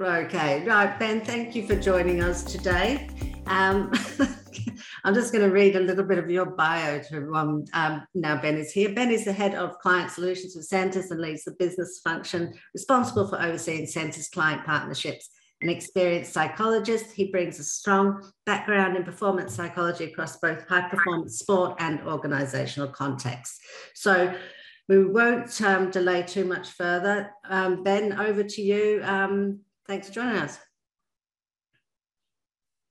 Okay, right, Ben, thank you for joining us today. Um, I'm just going to read a little bit of your bio to. Um, now, Ben is here. Ben is the head of client solutions for Sentis and leads the business function responsible for overseeing Sentis client partnerships. An experienced psychologist, he brings a strong background in performance psychology across both high performance sport and organisational contexts. So, we won't um, delay too much further. Um, ben, over to you. Um, thanks for joining us.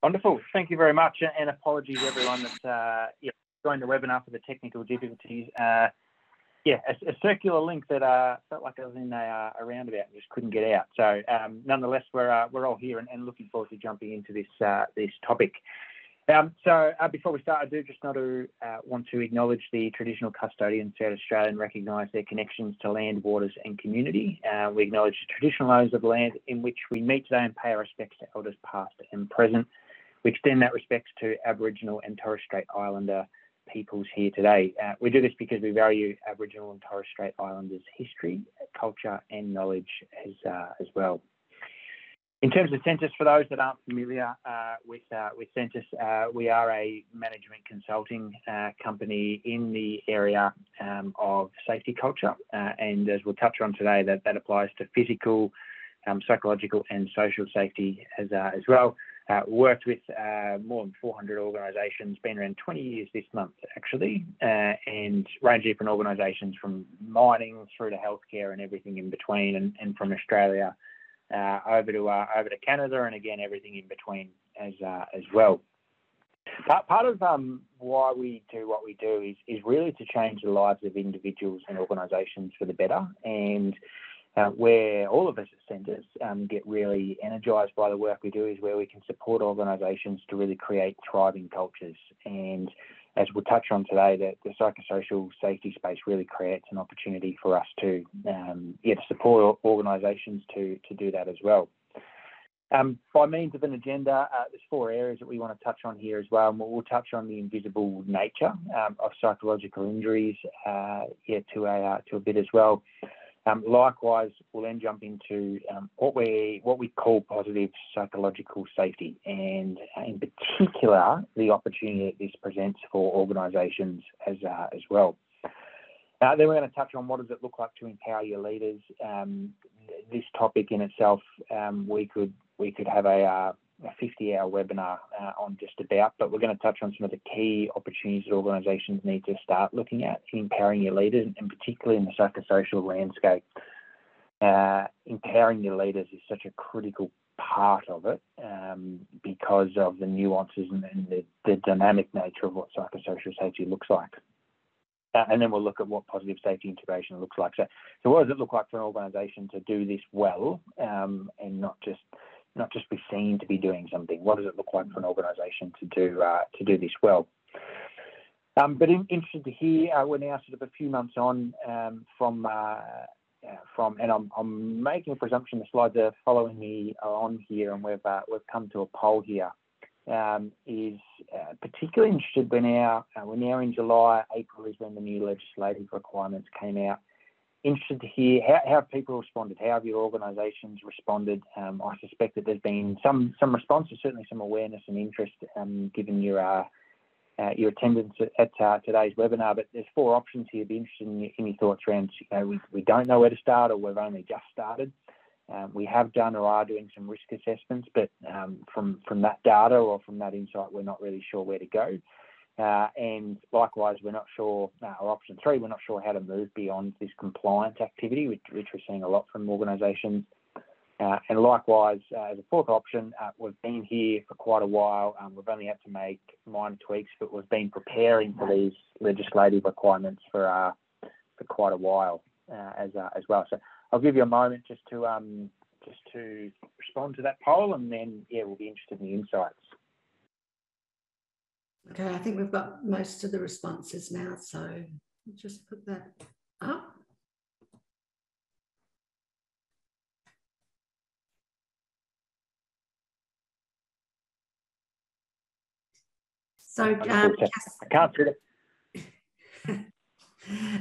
Wonderful. Thank you very much. And apologies, everyone, that uh, yeah, joined the webinar for the technical difficulties. Uh, yeah, a, a, circular link that uh, felt like I was in a, uh, a roundabout and just couldn't get out. So, um, nonetheless, we're uh, we're all here and, and, looking forward to jumping into this uh, this topic. Um, so, before we start, I do just to, want to acknowledge the traditional custodians throughout Australia and recognise their connections to land, waters, and community. we acknowledge the traditional owners of the land in which we meet today and pay our respects to elders past and present. We extend that respect to Aboriginal and Torres Strait Islander peoples here today. Uh, we do this because we value Aboriginal and Torres Strait Islanders' history, culture, and knowledge as, uh, as well. In terms of Sentis, for those that aren't familiar uh, with uh, with Sentis, uh, we are a management consulting uh, company in the area um, of safety culture, and as we'll touch on today, that that applies to physical, um, psychological, and social safety as as well. Uh, worked with uh, more than 400 organisations, been around 20 years this month actually, uh, and range different organisations from mining through to healthcare and everything in between, and, and from Australia uh, over to uh, over to Canada, and again everything in between as uh, as well. Part, part of um, why we do what we do is is really to change the lives of individuals and organisations for the better, and uh, where all of us at Sentis um, get really energised by the work we do is where we can support organisations to really create thriving cultures. And as we'll touch on today, that the psychosocial safety space really creates an opportunity for us to um, yeah, to support organisations to, to do that as well. Um, by means of an agenda, uh, there's four areas that we want to touch on here as well. And we'll, we'll touch on the invisible nature um, of psychological injuries uh, yeah, to, a, uh, to a bit as well. Um, likewise, we'll then jump into um, what we what we call positive psychological safety, and uh, in particular, the opportunity that this presents for organisations as uh, as well. Uh, then we're going to touch on what does it look like to empower your leaders. Um, this topic in itself, um, we could we could have a uh, a 50 hour webinar uh, on just about, but we're going to touch on some of the key opportunities that organisations need to start looking at in empowering your leaders, and particularly in the psychosocial landscape. Uh, empowering your leaders is such a critical part of it um, because of the nuances and, and the, the, dynamic nature of what psychosocial safety looks like. Uh, and then we'll look at what positive safety integration looks like. So, so what does it look like for an organisation to do this well um, and not just not just be seen to be doing something. What does it look like for an organisation to do uh, to do this well? Um, but in, interested to hear, uh, we're now sort of a few months on um, from uh, from, and I'm, I'm, making a presumption the slides are following me on here, and we've uh, we've come to a poll here. Um, is uh, particularly interested. We're now uh, we're now in July. April is when the new legislative requirements came out interested to hear how, how people responded? How have your organisations responded? Um, I suspect that there's been some some responses, certainly some awareness and interest, um, given your uh, uh, your attendance at, uh, today's webinar. But there's four options here. Be interested in, in your thoughts around. You know, we, we don't know where to start, or we've only just started. Um, we have done or are doing some risk assessments, but um, from from that data or from that insight, we're not really sure where to go. Uh, and likewise, we're not sure, uh, or option three, we're not sure how to move beyond this compliance activity, which, which we're seeing a lot from organisations. Uh, and likewise, uh, as a fourth option, uh, we've been here for quite a while. Um, we've only had to make minor tweaks, but we've been preparing for these legislative requirements for uh, for quite a while as as well. So I'll give you a moment just to um, just to respond to that poll, and then yeah, we'll be interested in the insights. Okay, I think we've got most of the responses now, so just put that up. So, um, I can't see it.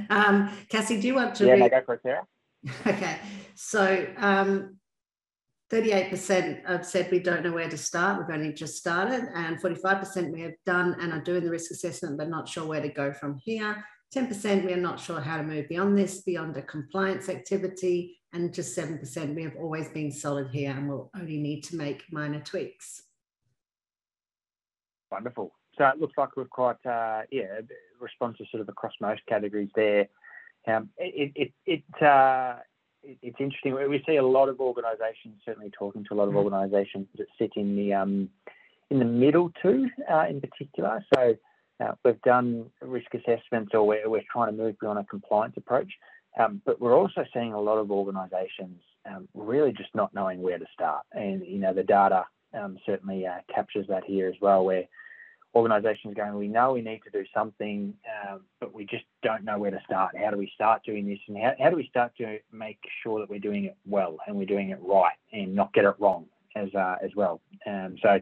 um, Cassie, do you want to? Yeah, no, go for it, Sarah. Okay, so um, 38% have said we don't know where to start. We've only just started, and 45% we have done and are doing the risk assessment, but not sure where to go from here. 10% we are not sure how to move beyond this, beyond a compliance activity, and just 7% we have always been solid here and will only need to make minor tweaks. Wonderful. So it looks like we've quite, uh, yeah, responses sort of across most categories there. Um, it, it, it, uh, it's interesting. We see a lot of organisations, certainly talking to a lot of mm. organisations that sit in the um, in the middle too, uh, in particular. So uh, we've done risk assessments, or we're, we're trying to move beyond a compliance approach. Um, but we're also seeing a lot of organisations um, really just not knowing where to start, and you know the data um, certainly uh, captures that here as well, where organisations going, we know we need to do something, um, but we just don't know where to start. How do we start doing this, and how, how do we start to make sure that we're doing it well and we're doing it right and not get it wrong as uh, as well. Um, so,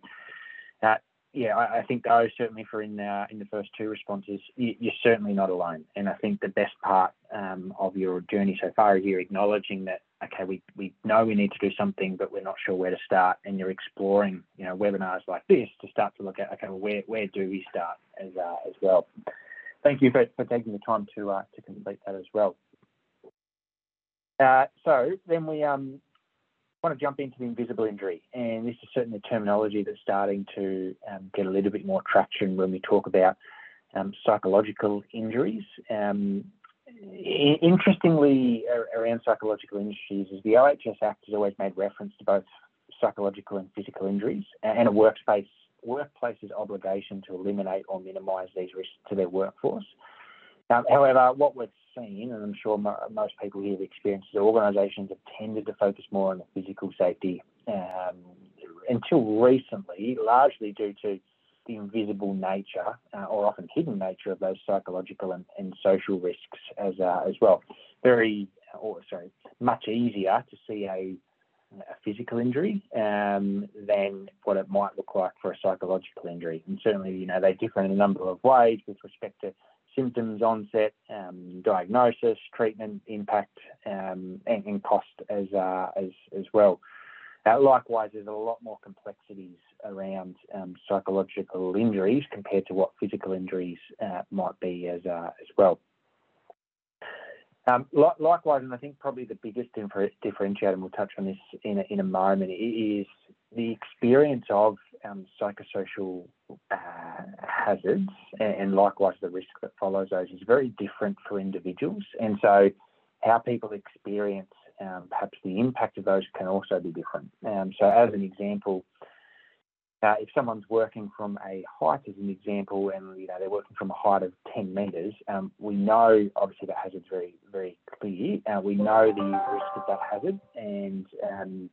uh, yeah, I, I, think those certainly for in uh, in the first two responses, you, are certainly not alone. And I think the best part um, of your journey so far is you're acknowledging that okay, we, we know we need to do something, but we're not sure where to start. And you're exploring, you know, webinars like this to start to look at, okay, well, where, where do we start as, uh, as well? Thank you for, for taking the time to, uh, to complete that as well. Uh, so then we um, want to jump into the invisible injury. And this is certainly terminology that's starting to um, get a little bit more traction when we talk about um, psychological injuries. Um, interestingly, around psychological injuries, is the OHS Act has always made reference to both psychological and physical injuries, and a workplace workplace's obligation to eliminate or minimise these risks to their workforce. Um, however, what we've seen, and I'm sure most people here have experienced, is organisations have tended to focus more on the physical safety um, until recently, largely due to the invisible nature uh, or often hidden nature of those psychological and, and social risks as uh, as well. Very, or sorry, much easier to see a, a physical injury um, than what it might look like for a psychological injury. And certainly, you know, they differ in a number of ways with respect to symptoms, onset, um, diagnosis, treatment, impact, um, and, and, cost as uh, as as well. Uh, likewise, there's a lot more complexities around um, psychological injuries compared to what physical injuries uh, might be as, uh, as well. Um, li- likewise, and I think probably the biggest differ- differentiator, and we'll touch on this in a, in a moment, is the experience of um, psychosocial uh, hazards and, and, likewise the risk that follows those is very different for individuals. And so, how people experience um, perhaps the impact of those can also be different. Um, so, as an example, uh, if someone's working from a height, as an example, and you know they're working from a height of 10 metres, um, we know obviously that hazard's very, very clear. Uh, we know the risk of that hazard, and um,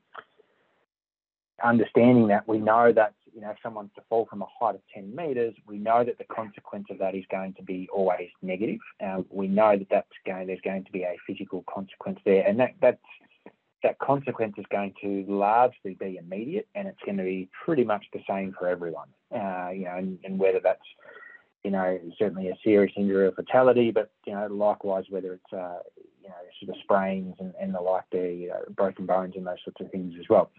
understanding that, we know that you know if someone's to fall from a height of 10 metres, we know that the consequence of that is going to be always negative. Uh, we know that that's going there's going to be a physical consequence there, and that that's that consequence is going to largely be immediate and it's going to be pretty much the same for everyone. Uh, you know, and, and, whether that's, you know, certainly a serious injury or fatality, but, you know, likewise, whether it's, uh, you know, sort of sprains and, and the like, the you know, broken bones and those sorts of things as well.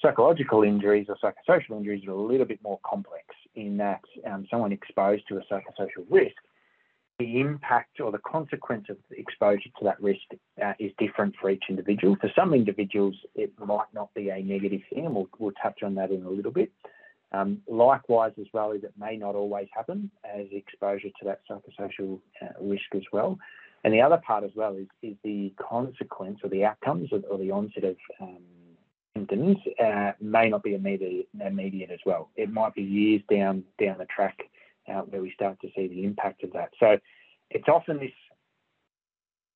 Psychological injuries or psychosocial injuries are a little bit more complex in that um, someone exposed to a psychosocial risk the impact or the consequence of exposure to that risk uh, is different for each individual. For some individuals, it might not be a negative thing, and we'll, we'll touch on that in a little bit. Um, likewise, as well, is it may not always happen as exposure to that psychosocial uh, risk as well. And the other part as well is, is the consequence or the outcomes or, or the onset of um, symptoms uh, may not be immediate, immediate as well. It might be years down down the track uh, where we start to see the impact of that. So it's often this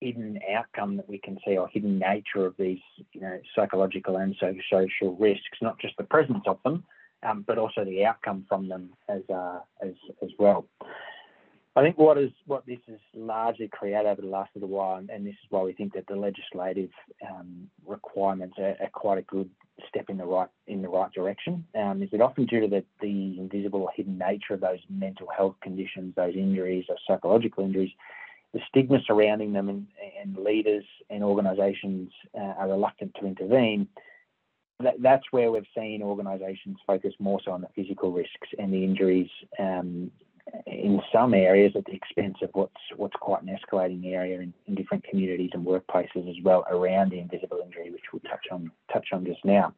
hidden outcome that we can see or hidden nature of these you know psychological and social risks, not just the presence of them, um, but also the outcome from them as uh, as as well. I think what is what this has largely created over the last little while, and, this is why we think that the legislative um, requirements are, are, quite a good step in the right in the right direction. Um, is it often due to the, the invisible or hidden nature of those mental health conditions, those injuries, or psychological injuries, the stigma surrounding them, and, and leaders and organisations uh, are reluctant to intervene. that, that's where we've seen organisations focus more so on the physical risks and the injuries um, in some areas at the expense of what's what's quite an escalating area in, in different communities and workplaces as well around the invisible injury, which we'll touch on touch on just now.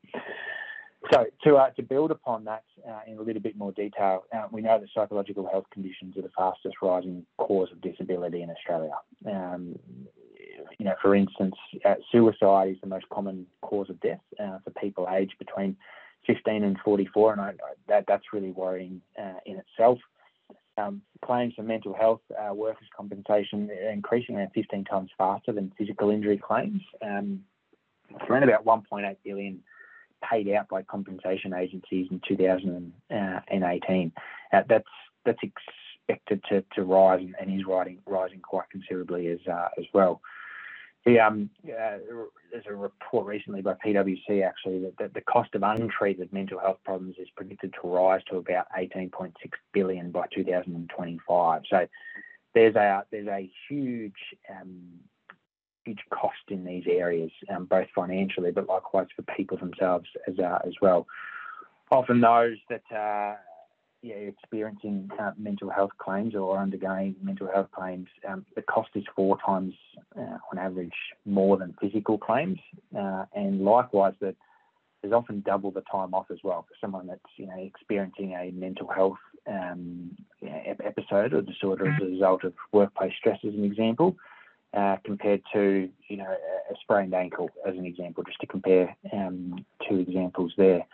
So to uh, to build upon that uh, in a little bit more detail, uh, we know that psychological health conditions are the fastest rising cause of disability in Australia. Um, you know, for instance, uh, suicide is the most common cause of death uh, for people aged between 15 and 44, and I, I, that that's really worrying uh, in itself. Um, claims for mental health uh, workers' compensation are increasing around 15 times faster than physical injury claims. Um, around about 1.8 billion paid out by compensation agencies in 2018. Uh, that's that's expected to, to rise and is rising rising quite considerably as uh, as well. The, um, uh, there's a report recently by PwC actually that, that the cost of untreated mental health problems is predicted to rise to about 18.6 billion by 2025. So there's a there's a huge um, huge cost in these areas, um, both financially but likewise for people themselves as uh, as well. Often those that uh, yeah, experiencing uh, mental health claims or undergoing mental health claims, um, the cost is four times uh, on average more than physical claims, uh, and likewise that there's often double the time off as well for someone that's you know experiencing a mental health um, you know, episode or disorder as a result of workplace stress, as an example. Uh, compared to you know a sprained ankle as an example, just to compare um, two examples there.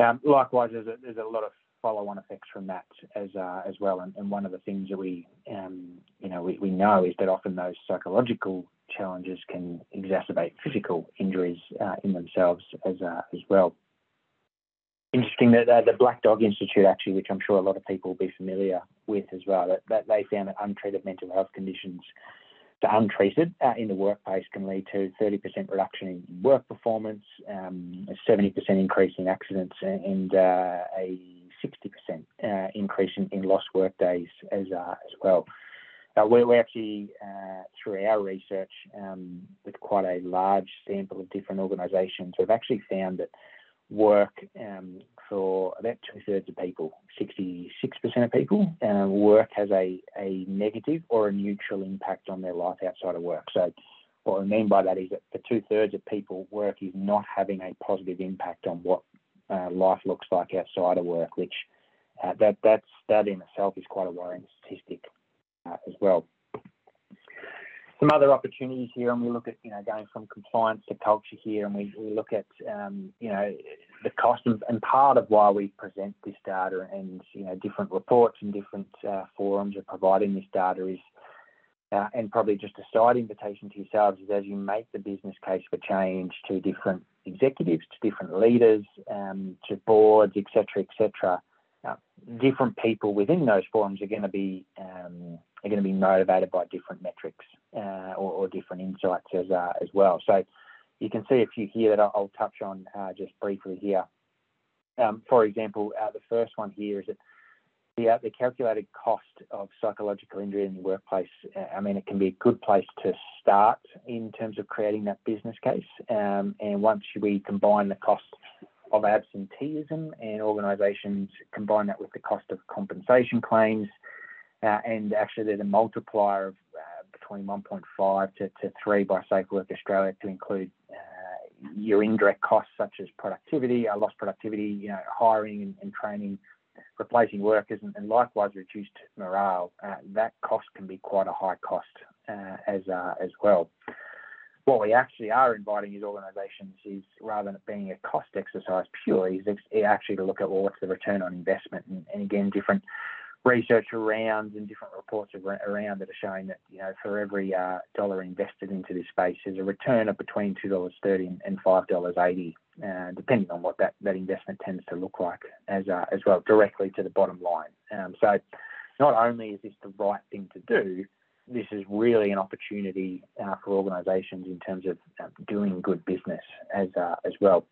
Um, likewise, there's a, there's a lot of follow-on effects from that as uh, as well. And, and, one of the things that we um, you know we, we know is that often those psychological challenges can exacerbate physical injuries uh, in themselves as uh, as well. Interesting that uh, the Black Dog Institute, actually, which I'm sure a lot of people will be familiar with as well, that, that they found that untreated mental health conditions to untreated uh, in the workplace can lead to 30% reduction in work performance, um, a 70% increase in accidents, and uh, a 60% uh, increase in, lost work days as, uh, well. Uh, we, actually, uh, through our research um, with quite a large sample of different organisations, we've actually found that work um, for about two thirds of people, 66% of people, uh, work has a, negative or a neutral impact on their life outside of work. So, what I mean by that is that for two thirds of people, work is not having a positive impact on what uh, life looks like outside of work, which uh, that that's that in itself is quite a worrying statistic uh, as well. Some other opportunities here, and we look at you know going from compliance to culture here, and we, we look at um, you know the cost and, and, part of why we present this data and you know different reports and different uh, forums are providing this data is uh, and probably just a side invitation to yourselves is as you make the business case for change to different executives, to different leaders, um, to boards, etc., etc. Uh, different people within those forums are going to be um, are going to be motivated by different metrics uh, or, or, different insights as uh, as well. So you can see a few here that I'll, touch on uh, just briefly here. Um, for example, uh, the first one here is that the, uh, the calculated cost of psychological injury in the workplace, uh, I mean, it can be a good place to start in terms of creating that business case. Um, and once we combine the cost of absenteeism and organisations combine that with the cost of compensation claims, uh, and actually there's a multiplier of uh, between 1.5 to, to 3 by Safe Work Australia to include uh, your indirect costs such as productivity, uh, lost productivity, you know, hiring and, and training replacing workers and, and likewise reduced morale, uh, that cost can be quite a high cost uh, as uh, as well. What we actually are inviting as organisations is rather than it being a cost exercise purely, is actually to look at well, what's the return on investment, and, and again, different research around and different reports around that are showing that you know for every uh, dollar invested into this space, there's a return of between two dollars thirty and five dollars eighty, uh, depending on what that, that investment tends to look like as uh, as well, directly to the bottom line. Um, so, not only is this the right thing to do, this is really an opportunity uh, for organisations in terms of um, doing good business as uh, as well.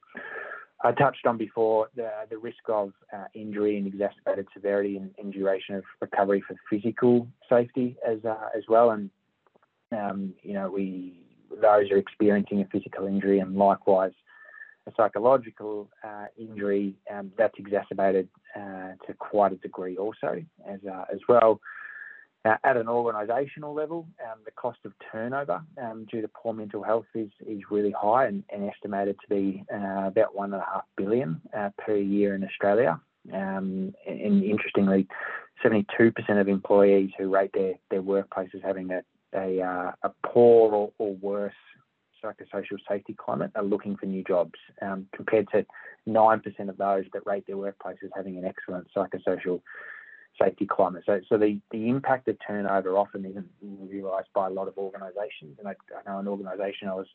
I touched on before the, the risk of uh, injury and exacerbated severity and, and, duration of recovery for physical safety as uh, as well, and um, you know we those are experiencing a physical injury and likewise a psychological uh, injury, um, that's exacerbated uh, to quite a degree also as, uh, as well. Uh, at an organisational level, um, the cost of turnover um, due to poor mental health is, is really high and, and estimated to be uh, about one and a half billion uh, per year in Australia. Um, and interestingly, 72% of employees who rate their, their workplace as having a, a, uh, a poor or, or, worse psychosocial safety climate are looking for new jobs, um, compared to 9% of those that rate their workplace as having an excellent psychosocial safety climate. So, so the, the impact of turnover often isn't realised by a lot of organisations. And I, I know an organisation I was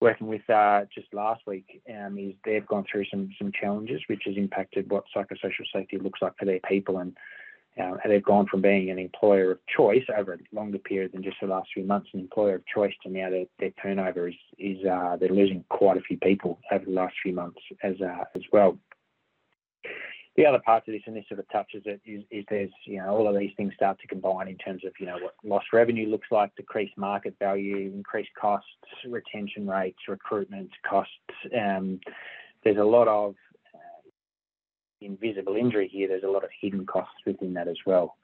working with uh, just last week um, is they've gone through some some challenges, which has impacted what psychosocial safety looks like for their people, and uh, they've gone from being an employer of choice over a longer period than just the last few months, an employer of choice to now their, their turnover is is uh, they're losing quite a few people over the last few months as uh, as well the other part of this, and this sort of touches it, is, is there's, you know, all of these things start to combine in terms of, you know, what lost revenue looks like, decreased market value, increased costs, retention rates, recruitment costs. Um, there's a lot of uh, invisible injury here. There's a lot of hidden costs within that as well.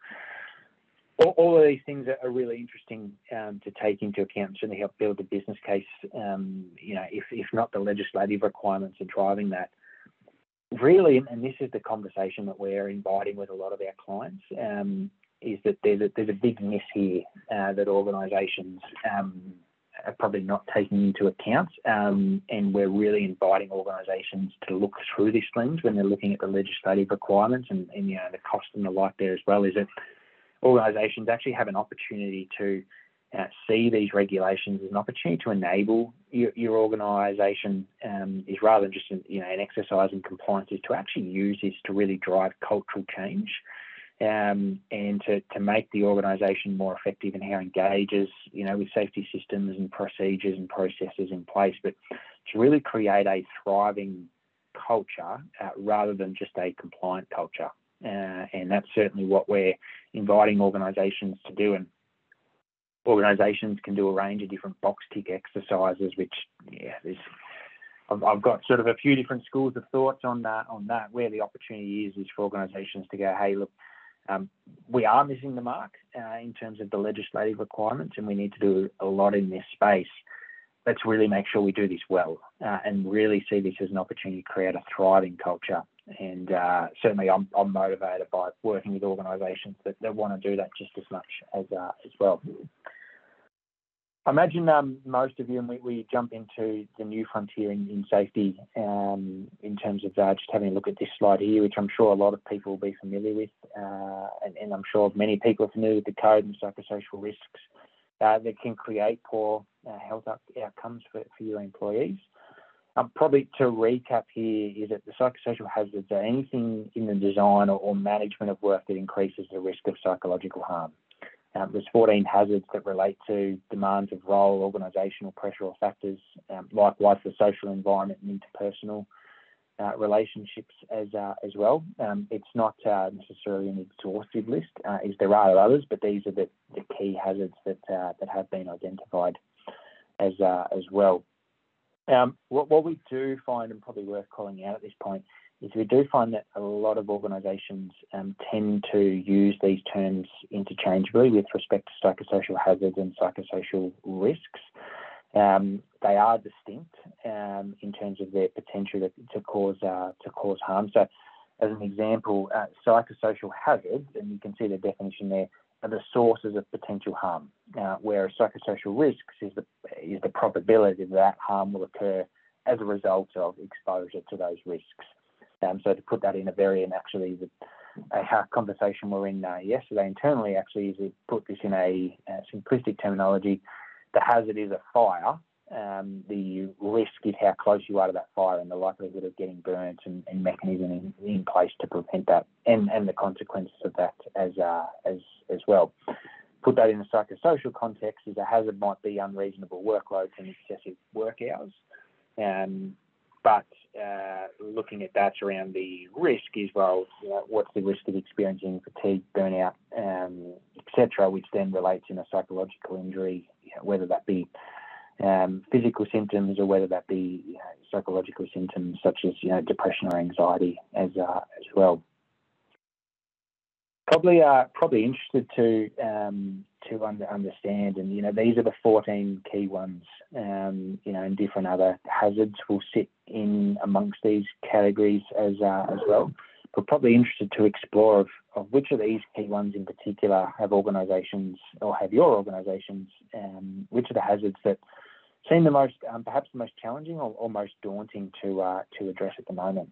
All, all of these things are really interesting um, to take into account and certainly help build the business case. Um, you know, if, if not the legislative requirements are driving that, really, and this is the conversation that we're inviting with a lot of our clients, um, is that there's a, there's a big miss here uh, that organisations um, are probably not taking into account, um, and we're really inviting organisations to look through these things when they're looking at the legislative requirements and, and you know the cost and the like there as well. Is that organisations actually have an opportunity to uh, see these regulations as an opportunity to enable your, your organisation um, is rather than just an, you know an exercise in compliance is to actually use this to really drive cultural change um, and to, to make the organisation more effective in how it engages you know with safety systems and procedures and processes in place. But to really create a thriving culture uh, rather than just a compliant culture. Uh, and that's certainly what we're inviting organisations to do. And organisations can do a range of different box tick exercises, which yeah, there's I've, I've got sort of a few different schools of thoughts on that. On that, where the opportunity is is for organisations to go, hey, look, um, we are missing the mark uh, in terms of the legislative requirements, and we need to do a lot in this space. Let's really make sure we do this well uh, and really see this as an opportunity to create a thriving culture. And uh, certainly, I'm, I'm motivated by working with organisations that, that want to do that just as much as uh, as well. I imagine um, most of you, and we, we, jump into the new frontier in, in safety um, in terms of uh, just having a look at this slide here, which I'm sure a lot of people will be familiar with, uh, and, and, I'm sure many people are familiar with the code and psychosocial risks uh, that can create poor uh, health outcomes for, for your employees. Um, probably to recap here is that the psychosocial hazards are anything in the design or, or management of work that increases the risk of psychological harm. Um, there's 14 hazards that relate to demands of role, organisational pressure or factors. Um, likewise, the social environment and interpersonal uh, relationships as uh, as well. Um, it's not uh, necessarily an exhaustive list, uh, as there are others, but these are the, the key hazards that uh, that have been identified as uh, as well. Um, what, what we do find, and probably worth calling out at this point, is we do find that a lot of organisations um, tend to use these terms interchangeably with respect to psychosocial hazards and psychosocial risks. Um, they are distinct um, in terms of their potential to, to cause uh, to cause harm. So, as an example, uh, psychosocial hazards, and you can see the definition there, are the sources of potential harm. Uh, whereas psychosocial risks is the is the probability that, harm will occur as a result of exposure to those risks. Um, so to put that in a very, and actually the a conversation we're in uh, yesterday internally actually is to put this in a, a, simplistic terminology. The hazard is a fire. Um, the risk is how close you are to that fire and the likelihood of getting burnt and, and mechanism in, in, place to prevent that and, and the consequences of that as, uh, as, as well. Put that in a psychosocial context is a hazard might be unreasonable workloads and excessive work hours. Um, but uh, looking at that around the risk is well, you know, what's the risk of experiencing fatigue, burnout, um, etc., which then relates in a psychological injury, you know, whether that be um, physical symptoms or whether that be you know, psychological symptoms such as you know depression or anxiety as uh, as well. Probably uh, probably interested to um, to under, understand, and you know these are the 14 key ones. Um, you know, and different other hazards will sit in amongst these categories as uh, as well. But probably interested to explore of, of which of these key ones in particular have organisations or have your organisations, um, which are the hazards that seem the most, um, perhaps the most challenging or, or most daunting to uh, to address at the moment.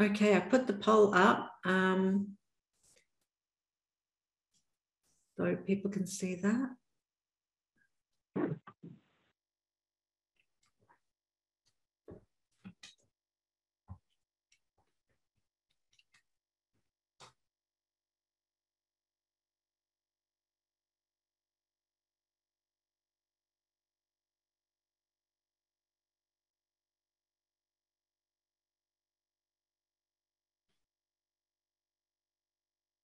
Okay, I put the poll up um, so people can see that.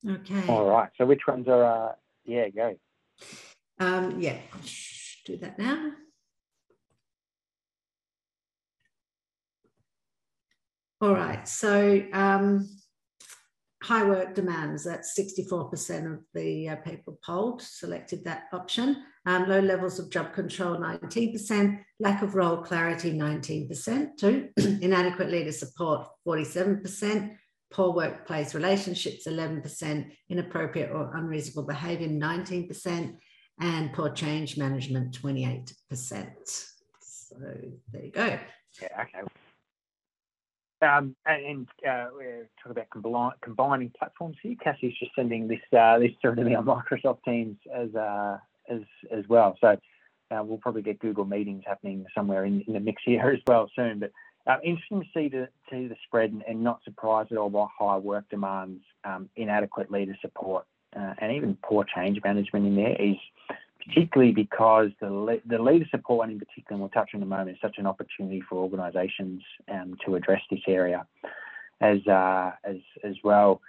Okay. All right. So which ones are? Uh, yeah, go. Um, yeah, do that now. All right. So um, high work demands. That's 64% of the uh, people polled selected that option. Um, low levels of job control, 19%. Lack of role clarity, 19%. Too. Inadequate leader support, 47% poor workplace relationships 11%, inappropriate or unreasonable behaviour 19%, and poor change management 28%. So there you go. Yeah, okay. Um, and, uh, we're talking about combining platforms here. Cassie's just sending this uh, this through to me on Microsoft Teams as uh, as as well. So uh, we'll probably get Google Meetings happening somewhere in, in the mix here as well soon. But uh, interesting to see the, see the spread and, and, not surprised at all by high work demands, um, inadequate leader support, uh, and even poor change management in there is particularly because the, le- the leader support one in particular, and we'll touch on in a moment, is such an opportunity for organisations um, to address this area as, uh, as, as well.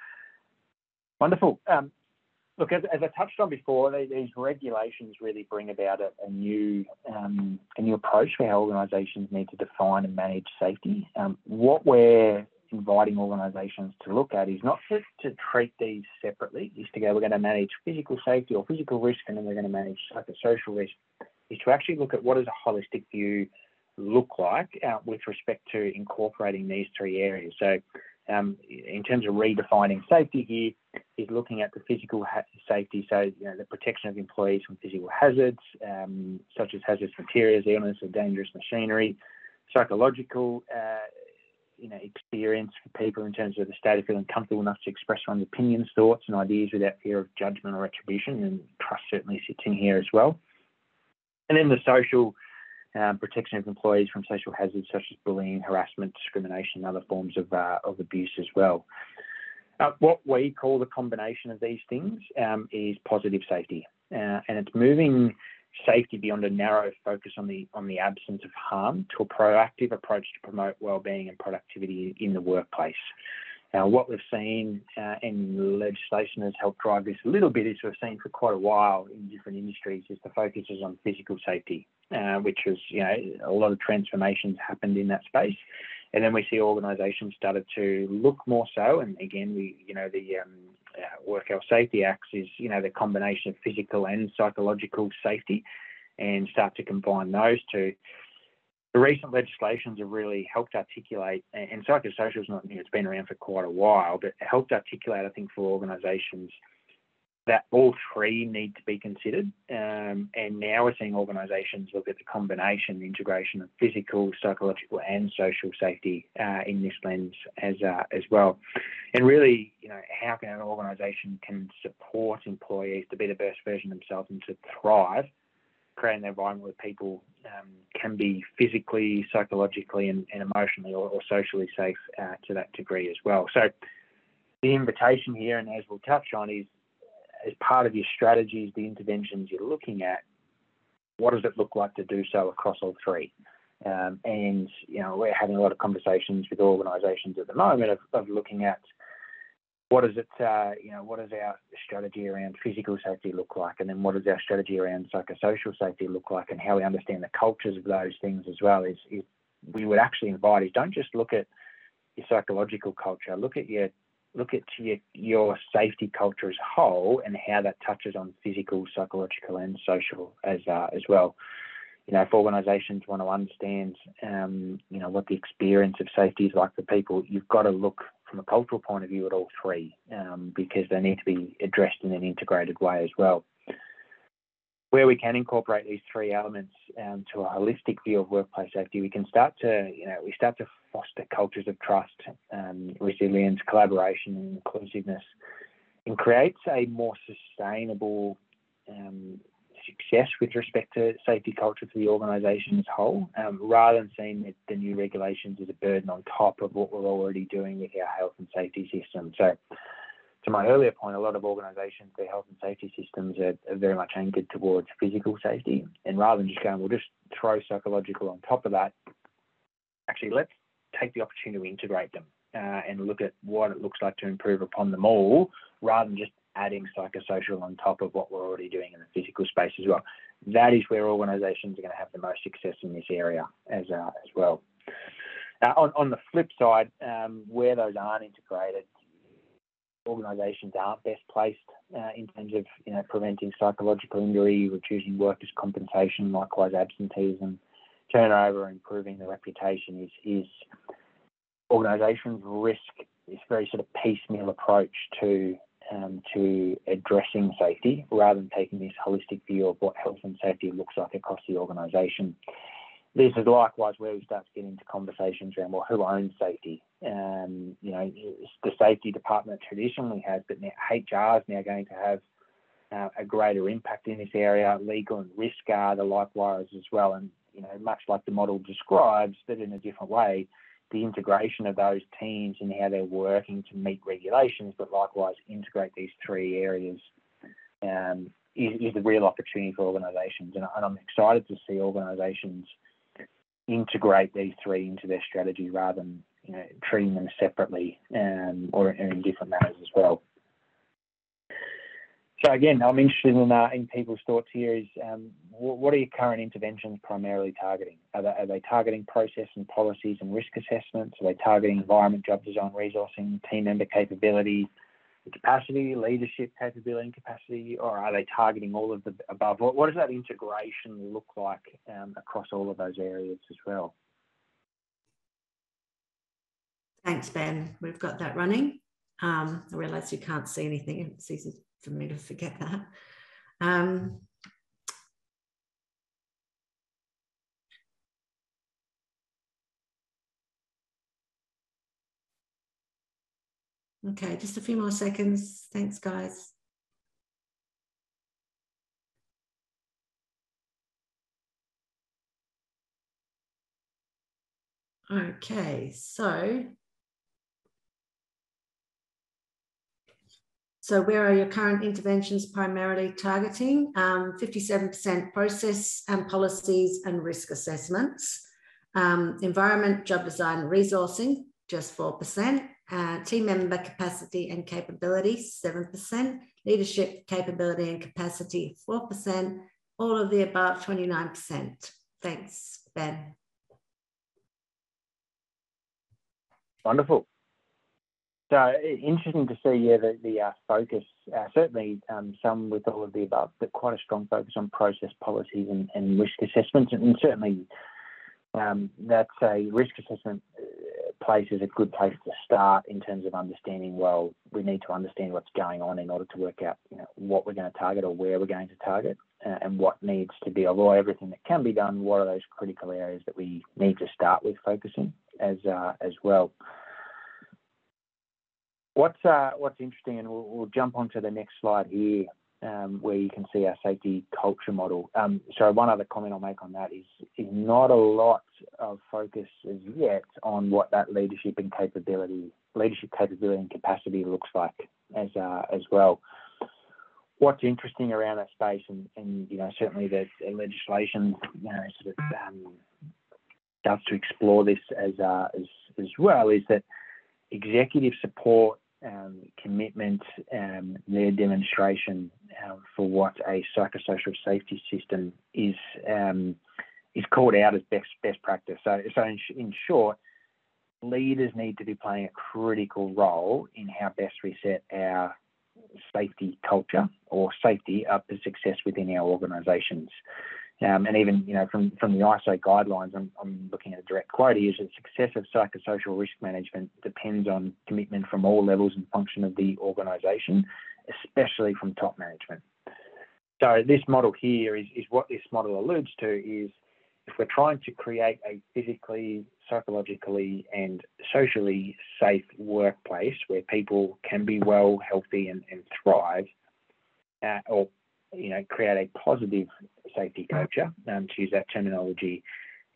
Wonderful. Um, Look, as, as I touched on before, these regulations really bring about a, a new um, a new approach for how organisations need to define and manage safety. Um, what we're inviting organisations to look at is not to, to treat these separately, is to go, we're going to manage physical safety or physical risk and then we're going to manage psychosocial risk, is to actually look at what does a holistic view look like uh, with respect to incorporating these three areas. So um, in terms of redefining safety here, is looking at the physical ha- safety, so you know, the protection of employees from physical hazards, um, such as hazardous materials, illness, or dangerous machinery, psychological, uh, you know, experience for people in terms of the state of feeling comfortable enough to express one's opinions, thoughts, and ideas without fear of judgment or retribution, and trust certainly sits in here as well. And then the social um, protection of employees from social hazards such as bullying, harassment, discrimination, and other forms of, uh, of abuse as well. Uh, what we call the combination of these things um, is positive safety, uh, and it's moving safety beyond a narrow focus on the on the absence of harm to a proactive approach to promote well-being and productivity in the workplace. Uh, what we've seen uh, in legislation has helped drive this a little bit, as we've seen for quite a while in different industries, is the focus is on physical safety, uh, which was, you know, a lot of transformations happened in that space. And then we see organisations started to look more so, and again, we, you know, the um, uh, Work Health Safety Acts is, you know, the combination of physical and psychological safety, and start to combine those two the recent legislations have really helped articulate, and psychosocial is not new, it's been around for quite a while, but helped articulate, I think, for organisations that all three need to be considered. Um, and now we're seeing organisations look at the combination, the integration of physical, psychological, and social safety uh, in this lens as uh, as well. And really, you know, how can an organisation can support employees to be the best version of themselves and to thrive create an environment where people um, can be physically, psychologically, and, and emotionally or, or, socially safe uh, to that degree as well. So, the invitation here, and as we'll touch on, is as part of your strategies, the interventions you're looking at, what does it look like to do so across all three? Um, and you know, we're having a lot of conversations with organisations at the moment of, of looking at what is it, uh, you know, what does our strategy around physical safety look like, and then what does our strategy around psychosocial safety look like, and how we understand the cultures of those things as well. Is, is we would actually invite is don't just look at your psychological culture, look at your look at your, your safety culture as a whole and how that touches on physical, psychological, and social as uh, as well. You know, if organisations want to understand, um, you know, what the experience of safety is like for people, you've got to look from a cultural point of view at all three um, because they need to be addressed in an integrated way as well. Where we can incorporate these three elements um, to a holistic view of workplace safety, we can start to, you know, we start to foster cultures of trust, um, resilience, collaboration, and inclusiveness, and creates a more sustainable um, success with respect to safety culture for the organisation as a whole, um, rather than seeing the new regulations as a burden on top of what we're already doing with our health and safety system. So, to my earlier point, a lot of organisations, their health and safety systems are, are, very much anchored towards physical safety, and rather than just going, we'll just throw psychological on top of that, actually let's take the opportunity to integrate them uh, and look at what it looks like to improve upon them all, rather than just adding psychosocial on top of what we're already doing in the physical space as well. That is where organisations are going to have the most success in this area as uh, as well. Uh, on, on the flip side, um, where those aren't integrated, organisations aren't best placed uh, in terms of you know preventing psychological injury, reducing workers' compensation, likewise absenteeism, turnover, improving the reputation is is organisations risk this very sort of piecemeal approach to um, to addressing safety rather than taking this holistic view of what health and safety looks like across the organisation. This is likewise where we start to get into conversations around well, who owns safety? Um, you know, the safety department traditionally has, but now HR is now going to have uh, a greater impact in this area. Legal and risk are the likewise as well, and you know, much like the model describes, but in a different way the integration of those teams and how they're working to meet regulations, but likewise integrate these three areas um, is, is, the real opportunity for organisations. And, and, I'm excited to see organisations integrate these three into their strategy rather than you know treating them separately um, or in different manners as well. So again, I'm interested in, uh, in people's thoughts here. Is um, what are your current interventions primarily targeting? Are they, are they, targeting process and policies and risk assessments? Are they targeting environment, job design, resourcing, team member capability, capacity, leadership capability and capacity, or are they targeting all of the above? What, what does that integration look like um, across all of those areas as well? Thanks, Ben. We've got that running. Um, I realise you can't see anything. It's easy for me to forget that. Um, okay, just a few more seconds. Thanks, guys. Okay, so So where are your current interventions primarily targeting? 57% um, process and policies and risk assessments. Um, environment, job design, resourcing, just 4%. Uh, team member capacity and capability, 7%. Leadership capability and capacity, 4%. All of the above, 29%. Thanks, Ben. Wonderful. So interesting to see, yeah, the, uh, focus, uh, certainly um, some with all of the above, but quite a strong focus on process policies and, risk assessments. And certainly um, that's a risk assessment uh, place is a good place to start in terms of understanding, well, we need to understand what's going on in order to work out, what we're going to target or where we're going to target and what needs to be, although everything that can be done, what are those critical areas that we need to start with focusing as, as well. What's uh, what's interesting, and we'll, we'll, jump onto the next slide here, um, where you can see our safety culture model. Um, so one other comment I'll make on that is is not a lot of focus as yet on what that leadership and capability, leadership capability and capacity looks like as uh, as well. What's interesting around that space, and, and you know certainly the, the legislation, you know, sort of um, to explore this as uh, as as well, is that executive support um, commitment, um, their demonstration um, for what a psychosocial safety system is um, is called out as best best practice. So, so in, in short, leaders need to be playing a critical role in how best we set our safety culture or safety up to success within our organisations. Um, and even you know from from the ISO guidelines, I'm, I'm looking at a direct quote here: is that success of psychosocial risk management depends on commitment from all levels and function of the organisation, especially from top management. So this model here is, is what this model alludes to is if we're trying to create a physically, psychologically, and socially safe workplace where people can be well, healthy, and, and thrive, uh, or you know, create a positive safety culture, um, to use that terminology,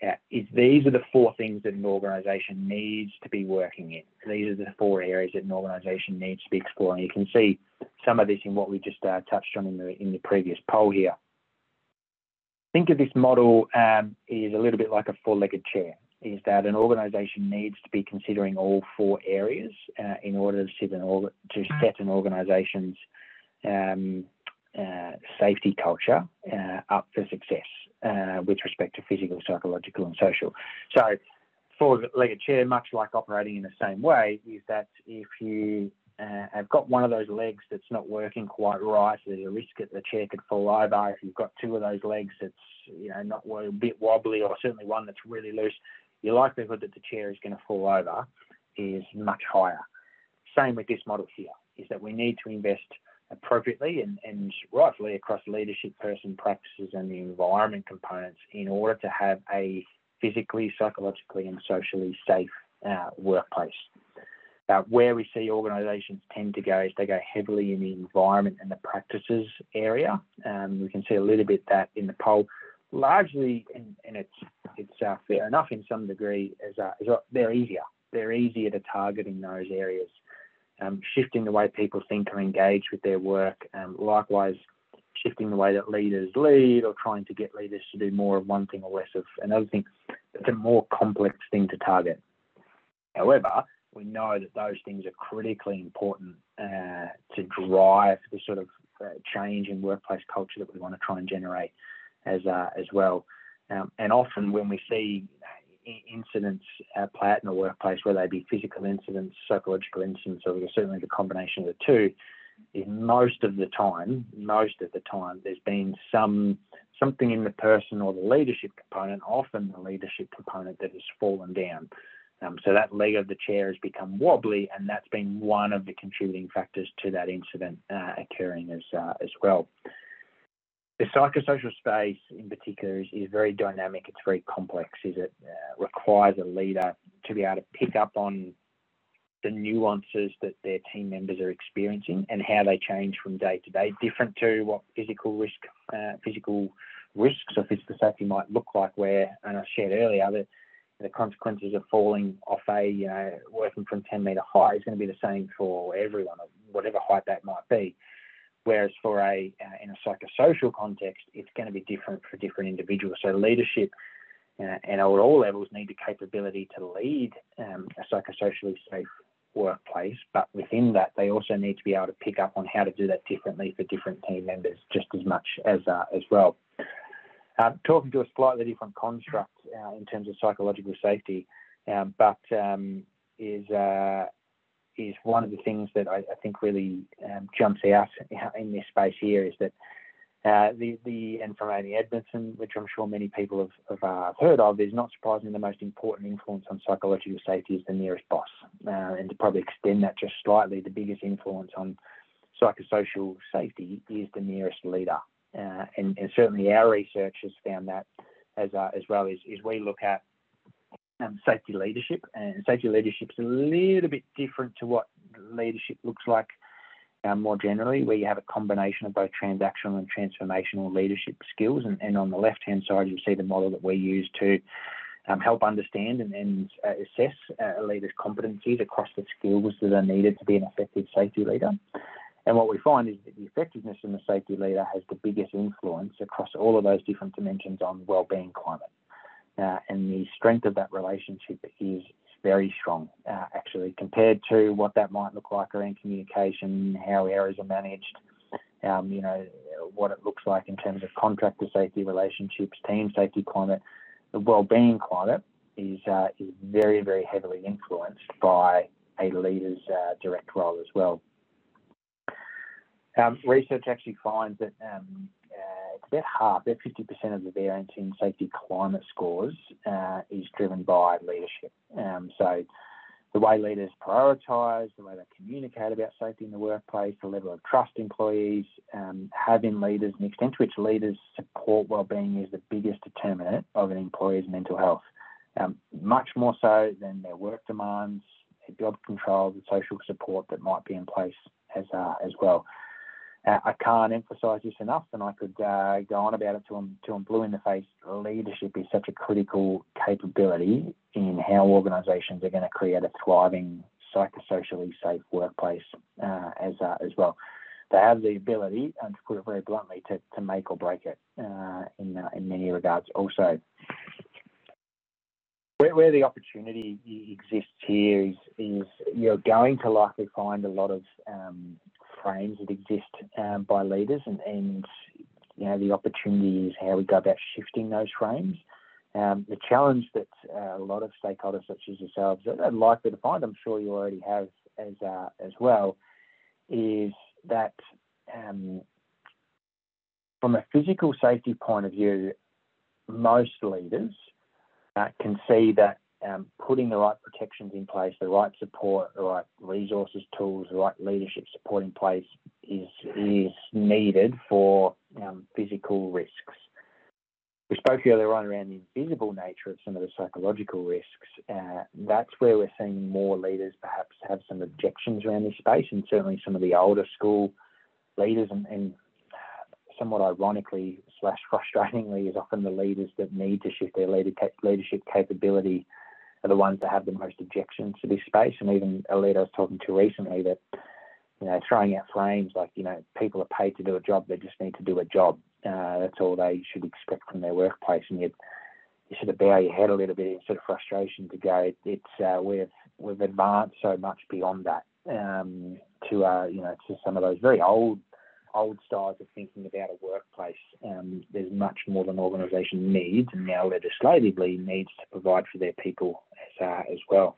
uh, is these are the four things that an organisation needs to be working in. These are the four areas that an organisation needs to be exploring. You can see some of this in what we just uh, touched on in the in the previous poll here think of this model um, is a little bit like a four-legged chair. Is that an organisation needs to be considering all four areas uh, in order to set an, to set an organisation's um, safety culture uh, up for success uh, with respect to physical, psychological, and social. So, four-legged chair, much like operating in the same way, is that if you uh, have got one of those legs that's not working quite right, there's a risk that the chair could fall over. If you've got two of those legs that's you know not a bit wobbly, or certainly one that's really loose, your likelihood that the chair is going to fall over is much higher. Same with this model here, is that we need to invest appropriately and, and rightfully across leadership person practices and the environment components in order to have a physically, psychologically, and socially safe uh, workplace. Uh, where we see organisations tend to go is they go heavily in the environment and the practices area. Um, we can see a little bit that in the poll, largely, and, and it's it's uh, fair enough in some degree, as, uh, as they're easier. They're easier to target in those areas. Um, shifting the way people think or engage with their work. Um, likewise, shifting the way that leaders lead or trying to get leaders to do more of one thing or less of another thing. It's a more complex thing to target. However, we know that those things are critically important uh, to drive the sort of uh, change in workplace culture that we want to try and generate as uh, as well. Um, and often when we see incidents uh, play out in the workplace, whether they be physical incidents, psychological incidents, or certainly the combination of the two, is most of the time, most of the time, there's been some something in the person or the leadership component, often the leadership component that has fallen down. Um, so that leg of the chair has become wobbly, and that's been one of the contributing factors to that incident uh, occurring as uh, as well. The psychosocial space, in particular, is, is very dynamic. It's very complex. Is it uh, requires a leader to be able to pick up on the nuances that their team members are experiencing and how they change from day to day, different to what physical risk, uh, physical risks or physical safety might look like. Where, and I shared earlier that the consequences of falling off a, you know, working from 10 metre high is going to be the same for everyone, whatever height that might be. Whereas for a, uh, in a psychosocial context, it's going to be different for different individuals. So leadership uh, and at all levels need the capability to lead um, a psychosocially safe workplace, but within that, they also need to be able to pick up on how to do that differently for different team members just as much as uh, as well. Uh, talking to a slightly different construct uh, in terms of psychological safety, um, but um, is uh, is one of the things that I, I think really um, jumps out in this space here is that uh, the the and from Amy Edmondson, which I'm sure many people have, have uh, heard of, is not surprisingly the most important influence on psychological safety is the nearest boss, uh, and to probably extend that just slightly, the biggest influence on psychosocial safety is the nearest leader. Uh, and, and, certainly our research has found that as, uh, as well as, is we look at um, safety leadership and safety leadership is a little bit different to what leadership looks like um, more generally where you have a combination of both transactional and transformational leadership skills and, and on the left hand side you see the model that we use to um, help understand and, and uh, assess uh, a leader's competencies across the skills that are needed to be an effective safety leader. And what we find is that the effectiveness in the safety leader has the biggest influence across all of those different dimensions on well-being climate. Uh, and the strength of that relationship is very strong, uh, actually, compared to what that might look like around communication, how areas are managed, um, you know, what it looks like in terms of contractor safety relationships, team safety climate. The well-being climate is uh, is very, very heavily influenced by a leader's uh, direct role as well. Um, research actually finds that um, uh, it's about half, about 50% of the variance in safety climate scores uh, is driven by leadership. Um, so the way leaders prioritise, the way they communicate about safety in the workplace, the level of trust employees um, have in leaders, and the extent to which leaders support wellbeing is the biggest determinant of an employee's mental health. Um, much more so than their work demands, their job control, the social support that might be in place as uh, as well. Uh, I can't emphasise this enough, and I could uh, go on about it till I'm, till blue in the face. Leadership is such a critical capability in how organisations are going to create a thriving, psychosocially safe workplace uh, as uh, as well. They have the ability, and to put it very bluntly, to, to make or break it uh, in uh, in many regards. Also, where, where the opportunity exists here is is you're going to likely find a lot of um, frames that exist um, by leaders, and, and you know the opportunity is how we go about shifting those frames. Um, the challenge that uh, a lot of stakeholders, such as yourselves, are likely to find, I'm sure you already have as uh, as well, is that um, from a physical safety point of view, most leaders uh, can see that um, putting the right protections in place, the right support, the right resources, tools, the right leadership support in place is is needed for um, physical risks. We spoke earlier on around the invisible nature of some of the psychological risks. Uh, that's where we're seeing more leaders perhaps have some objections around this space, and certainly some of the older school leaders, and, and somewhat ironically slash frustratingly, is often the leaders that need to shift their leadership capability are the ones that have the most objections to this space. And even a leader I was talking to recently that, you know, throwing out frames like, you know, people are paid to do a job, they just need to do a job. Uh, that's all they should expect from their workplace. And yet, you sort of bow your head a little bit in sort of frustration to go, it's, uh, we've, we've advanced so much beyond that um, to, uh, you know, to some of those very old old styles of thinking about a workplace. Um, there's much more than organisation needs, and now legislatively needs to provide for their people as uh, as well.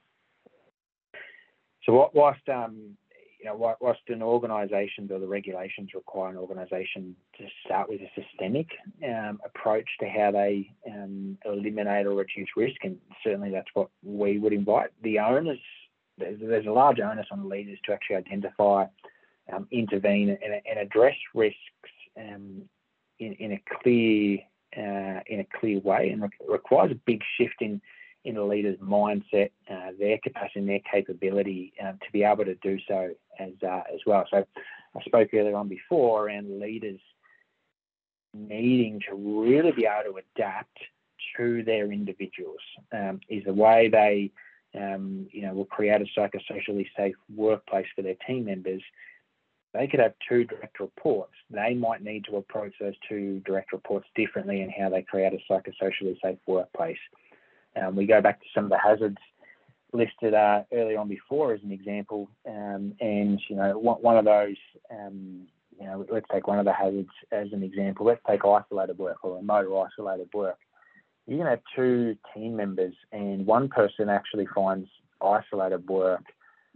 So, whilst um, you know, whilst an organisation or the regulations require an organisation to start with a systemic um, approach to how they um, eliminate or reduce risk, and certainly that's what we would invite. The owners, there's, there's a large onus on leaders to actually identify um, intervene and, and, address risks um, in, in, a clear uh, in a clear way, and re- requires a big shift in in a leader's mindset, uh, their capacity, and their capability um, to be able to do so as uh, as well. So, I spoke earlier on before around leaders needing to really be able to adapt to their individuals. Um, is the way they um, you know, will create a psychosocially safe workplace for their team members they could have two direct reports. They might need to approach those two direct reports differently in how they create a psychosocially safe workplace. Um, we go back to some of the hazards listed uh, early on before as an example, um, and you know one, of those, um, you know, let's take one of the hazards as an example. Let's take isolated work or remote or isolated work. You can have two team members, and one person actually finds isolated work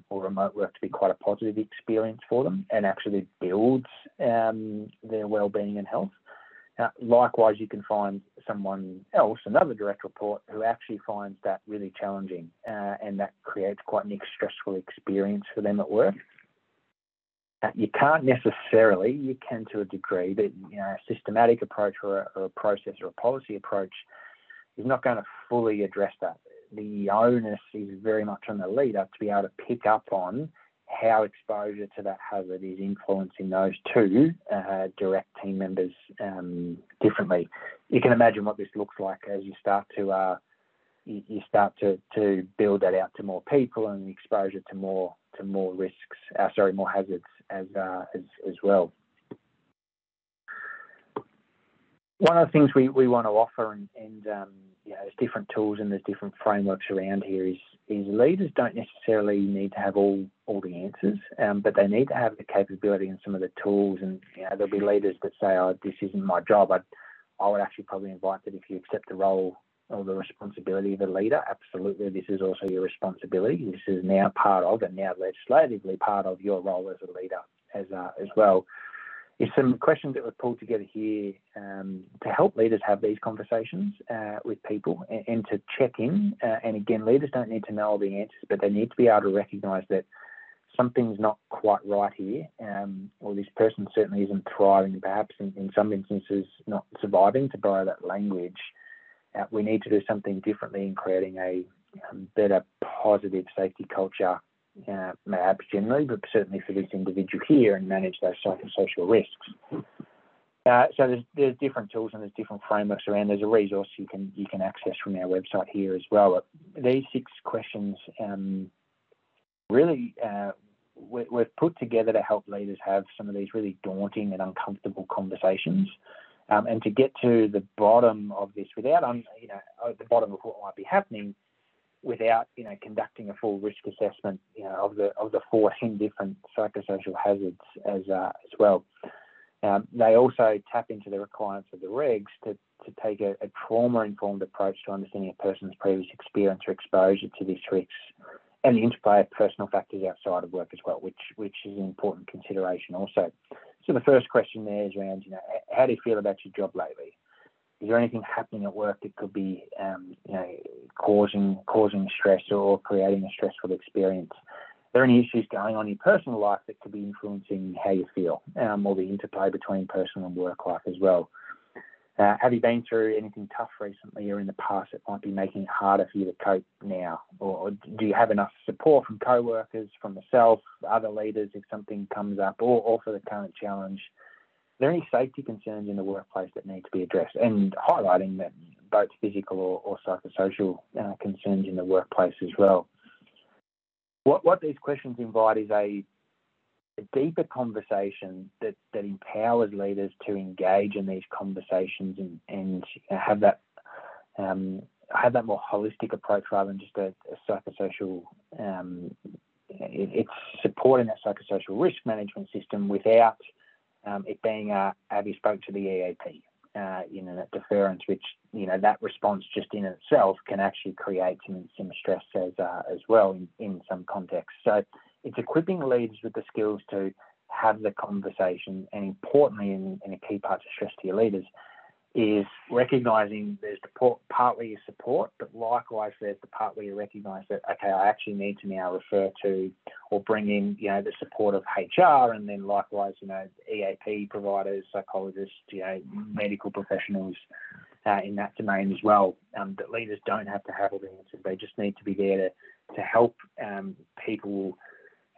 or remote work to be quite a positive experience for them and actually builds um, their well-being and health. Uh, likewise, you can find someone else, another direct report, who actually finds that really challenging uh, and that creates quite an stressful experience for them at work. Uh, you can't necessarily, you can to a degree, but you know, a systematic approach or a, or a process or a policy approach is not going to fully address that the onus is very much on the leader to be able to pick up on how exposure to that hazard is influencing those two uh, direct team members um, differently. You can imagine what this looks like as you start to uh, you, start to, to build that out to more people and exposure to more to more risks. Uh, sorry, more hazards as uh, as as well. One of the things we, we want to offer and, and um, you know, there's different tools and there's different frameworks around here. Is is leaders don't necessarily need to have all all the answers, um, but they need to have the capability and some of the tools. And you know, there'll be leaders that say, "Oh, this isn't my job." I I would actually probably invite that if you accept the role or the responsibility of a leader, absolutely, this is also your responsibility. This is now part of and now legislatively part of your role as a leader as uh, as well is some questions that we've pulled together here um, to help leaders have these conversations uh, with people and, and, to check in. Uh, and again, leaders don't need to know all the answers, but they need to be able to recognise that something's not quite right here, um, or this person certainly isn't thriving, perhaps in, in some instances not surviving, to borrow that language. Uh, we need to do something differently in creating a um, better, positive safety culture uh, MABs generally, but certainly for this individual here and manage those psychosocial risks. Uh, so there's, there's different tools and there's different frameworks around. There's a resource you can you can access from our website here as well. These six questions um, really uh, we, we've put together to help leaders have some of these really daunting and uncomfortable conversations. Um, and to get to the bottom of this without, you know, the bottom of what might be happening, without you know conducting a full risk assessment you know of the of the 14 different psychosocial hazards as uh, as well. Um, they also tap into the requirements of the regs to, to take a, a trauma informed approach to understanding a person's previous experience or exposure to these risks and the interplay of personal factors outside of work as well, which which is an important consideration also. So the first question there is around, you know, how do you feel about your job lately? Is there anything happening at work that could be um, you know causing causing stress or creating a stressful experience? Are there any issues going on in your personal life that could be influencing how you feel, um, or the interplay between personal and work life as well? Uh, have you been through anything tough recently or in the past that might be making it harder for you to cope now? Or, do you have enough support from co-workers, from yourself, other leaders if something comes up, or, or for the current challenge? There any safety concerns in the workplace that need to be addressed? And highlighting that both physical or, or psychosocial uh, concerns in the workplace as well. What, what these questions invite is a, a deeper conversation that, that empowers leaders to engage in these conversations and, and have that um, have that more holistic approach rather than just a, a psychosocial. Um, it, it's supporting that psychosocial risk management system without um, it being a Abby spoke to the EAP, uh, you know, that deference, which you know that response just in itself can actually create some some stress as uh, as well in, in some contexts. So it's equipping leaders with the skills to have the conversation, and importantly, in a key part to stress to your leaders, is recognizing there's the part where you support, but likewise there's the part where you recognize that okay, I actually need to now refer to or bring in you know the support of HR, and then likewise you know EAP providers, psychologists, you know medical professionals uh, in that domain as well. Um, that leaders don't have to have all the answers; they just need to be there to to help um, people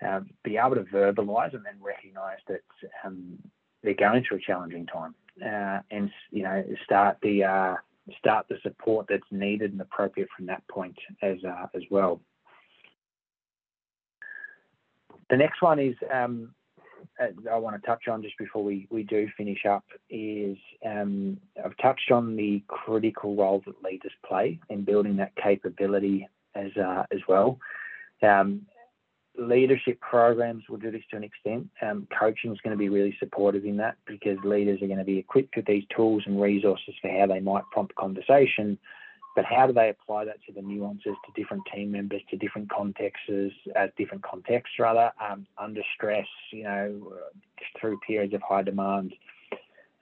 um, be able to verbalize and then recognize that um, they're going through a challenging time uh, and you know start the uh, start the support that's needed and appropriate from that point as uh, as well. The next one is um, uh, I want to touch on just before we, we do finish up is um, I've touched on the critical role that leaders play in building that capability as uh, as well. Um, leadership programs will do this to an extent. Um, coaching is going to be really supportive in that because leaders are going to be equipped with these tools and resources for how they might prompt conversation. But how do they apply that to the nuances to different team members, to different contexts, uh, different contexts rather, um, under stress, you know, through periods of high demand.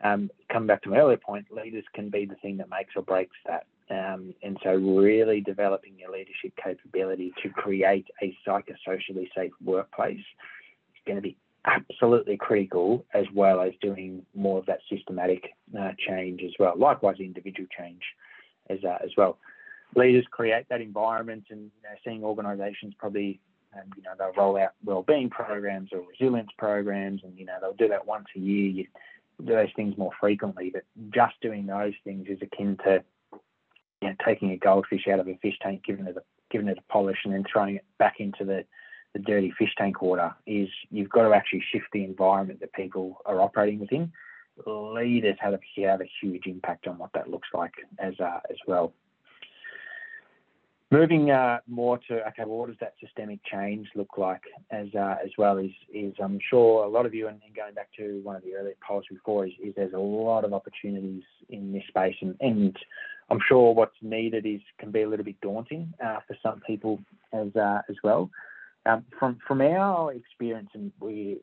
Um, coming back to my earlier point, leaders can be the thing that makes or breaks that. Um, and so, really developing your leadership capability to create a psychosocially safe workplace is going to be absolutely critical, as well as doing more of that systematic uh, change as well. Likewise, individual change as uh, as well. Leaders create that environment, and you know, seeing organisations probably, um, you know, they'll roll out well-being programs or resilience programs, and you know, they'll do that once a year. You do those things more frequently, but just doing those things is akin to you know, taking a goldfish out of a fish tank, giving it a giving it a polish, and then throwing it back into the the dirty fish tank water is you've got to actually shift the environment that people are operating within. Leaders have a, have a huge impact on what that looks like as uh, as well. Moving uh, more to okay, well, what does that systemic change look like as uh, as well? Is is I'm sure a lot of you, and, and going back to one of the earlier polls before, is, is there's a lot of opportunities in this space, and, and I'm sure what's needed is can be a little bit daunting uh, for some people as uh, as well. Um, from from our experience, and we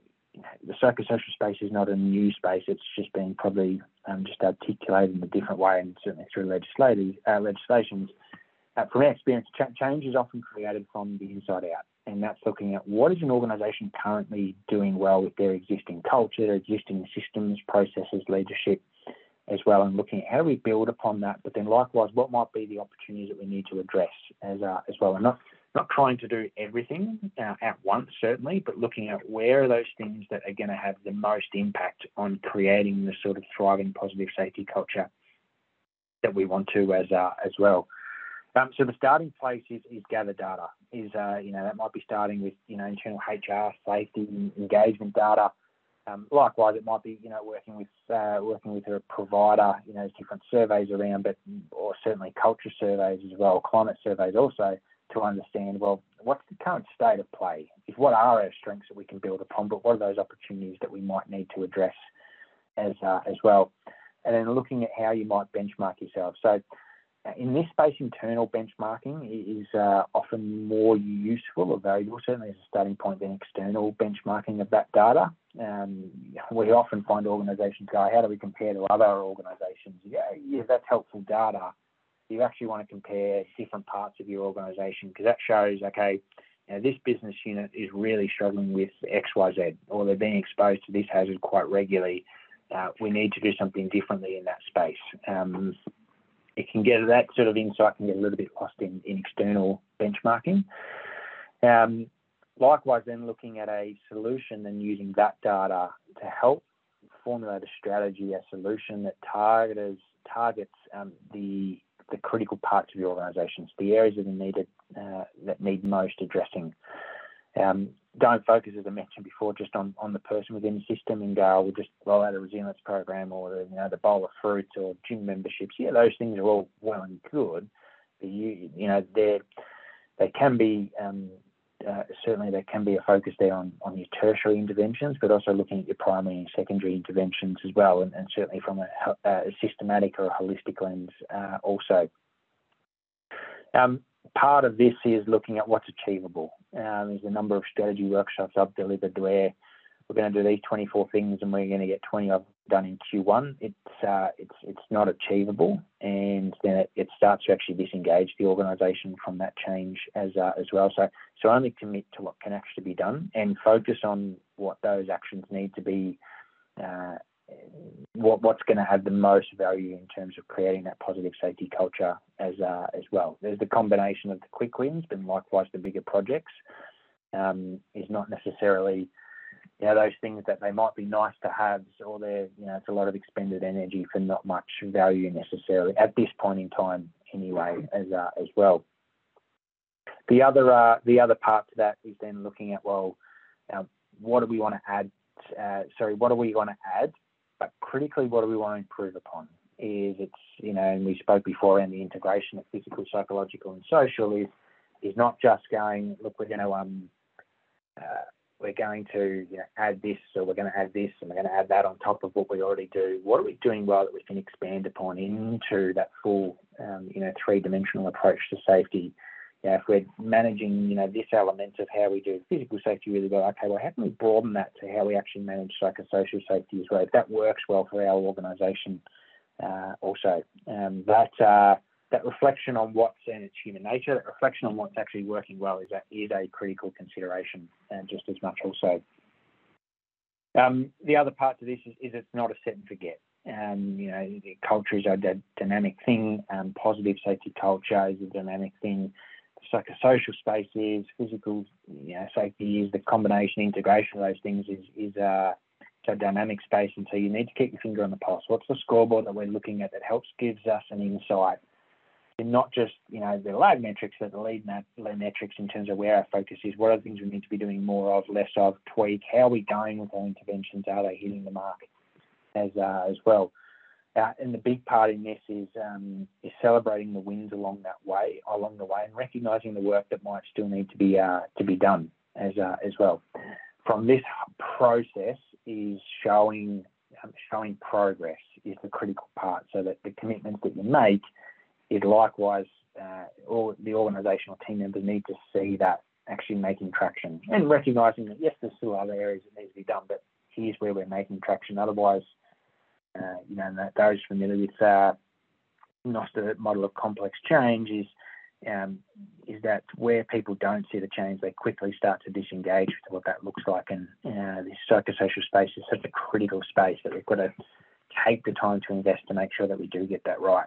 the psychosocial space is not a new space. It's just been probably um, just articulated in a different way, and certainly through legislative uh, legislations uh, from our experience, ch- change is often created from the inside out. And that's looking at what is an organisation currently doing well with their existing culture, their existing systems, processes, leadership, as well, and looking at how do we build upon that. But then likewise, what might be the opportunities that we need to address as uh, as well, and not not trying to do everything uh, at once, certainly, but looking at where are those things that are going to have the most impact on creating the sort of thriving positive safety culture that we want to as uh, as well. Um, so the starting place is, is gather data. Is uh, you know that might be starting with you know internal HR, safety, engagement data. Um, likewise, it might be you know working with uh, working with a provider. You know, different surveys around, but or certainly culture surveys as well, climate surveys also to understand well what's the current state of play. Is what are our strengths that we can build upon, but what are those opportunities that we might need to address as uh, as well, and then looking at how you might benchmark yourself. So in this space, internal benchmarking is uh, often more useful or valuable, certainly as a starting point, than external benchmarking of that data. Um, we often find organisations go, how do we compare to other organisations? Yeah, yeah, that's helpful data. You actually want to compare different parts of your organisation because that shows, okay, know, this business unit is really struggling with X, Y, Z, or they're being exposed to this hazard quite regularly. Uh, we need to do something differently in that space. Um, it can get that sort of insight can get a little bit lost in, in external benchmarking. Um, likewise, then looking at a solution and using that data to help formulate a strategy, a solution that targets targets um, the the critical parts of your organisations, the areas that are needed uh, that need most addressing. Um, don't focus, as I mentioned before, just on, on the person within the system and go, we'll just roll out a resilience program or the, you know the bowl of fruits or gym memberships. Yeah, those things are all well and good, but you you know they they can be um, uh, certainly there can be a focus there on, on your tertiary interventions, but also looking at your primary and secondary interventions as well, and, and certainly from a, a, systematic or a holistic lens uh, also. Um, part of this is looking at what's achievable. Um, there's a number of strategy workshops I've delivered where we're going to do these 24 things and we're going to get 20 of them done in Q1. It's uh, it's it's not achievable, and then it, it starts to actually disengage the organisation from that change as uh, as well. So so only commit to what can actually be done and focus on what those actions need to be uh, what, what's going to have the most value in terms of creating that positive safety culture as uh, as well. There's the combination of the quick wins, but likewise the bigger projects um, is not necessarily you know those things that they might be nice to have, or they're you know it's a lot of expended energy for not much value necessarily at this point in time anyway as uh, as well. The other uh, the other part to that is then looking at well, uh, what do we want to add? Uh, sorry, what do we want to add but critically, what do we want to improve upon? Is it's you know, and we spoke before around the integration of physical, psychological, and social is is not just going look we're going to um uh, we're going to you know, add this or we're going to add this and we're going to add that on top of what we already do. What are we doing well that we can expand upon into that full um, you know three dimensional approach to safety? If we're managing, you know, this element of how we do physical safety really well, okay, well, how can we broaden that to how we actually manage psychosocial safety as well? If that works well for our organisation, uh, also, um, that uh, that reflection on what's in its human nature, that reflection on what's actually working well, is a, is a critical consideration, and just as much also. Um, the other part to this is, is, it's not a set and forget. Um, you know, culture is a dynamic thing. Um, positive safety culture is a dynamic thing psychosocial spaces, physical you know, safety is the combination, integration of those things is, is uh, a dynamic space. And so you need to keep your finger on the pulse. What's the scoreboard that we're looking at that helps gives us an insight? And not just, you know, the lag metrics, but the lead metrics in terms of where our focus is. What are the things we need to be doing more of, less of, tweak? How are we going with our interventions? Are they hitting the mark as, uh, as well? Uh, and the big part in this is um, is celebrating the wins along that way, along the way, and recognizing the work that might still need to be uh, to be done as uh, as well. From this process is showing um, showing progress is the critical part, so that the commitments that you make is likewise uh, all the organisational team members need to see that actually making traction and recognizing that yes, there's still other areas that need to be done, but here's where we're making traction. Otherwise, uh, you know, those familiar with uh, Knoster model of complex change is um, is that where people don't see the change, they quickly start to disengage with what that looks like. And uh, this psychosocial space is such a critical space that we've got to take the time to invest to make sure that we do get that right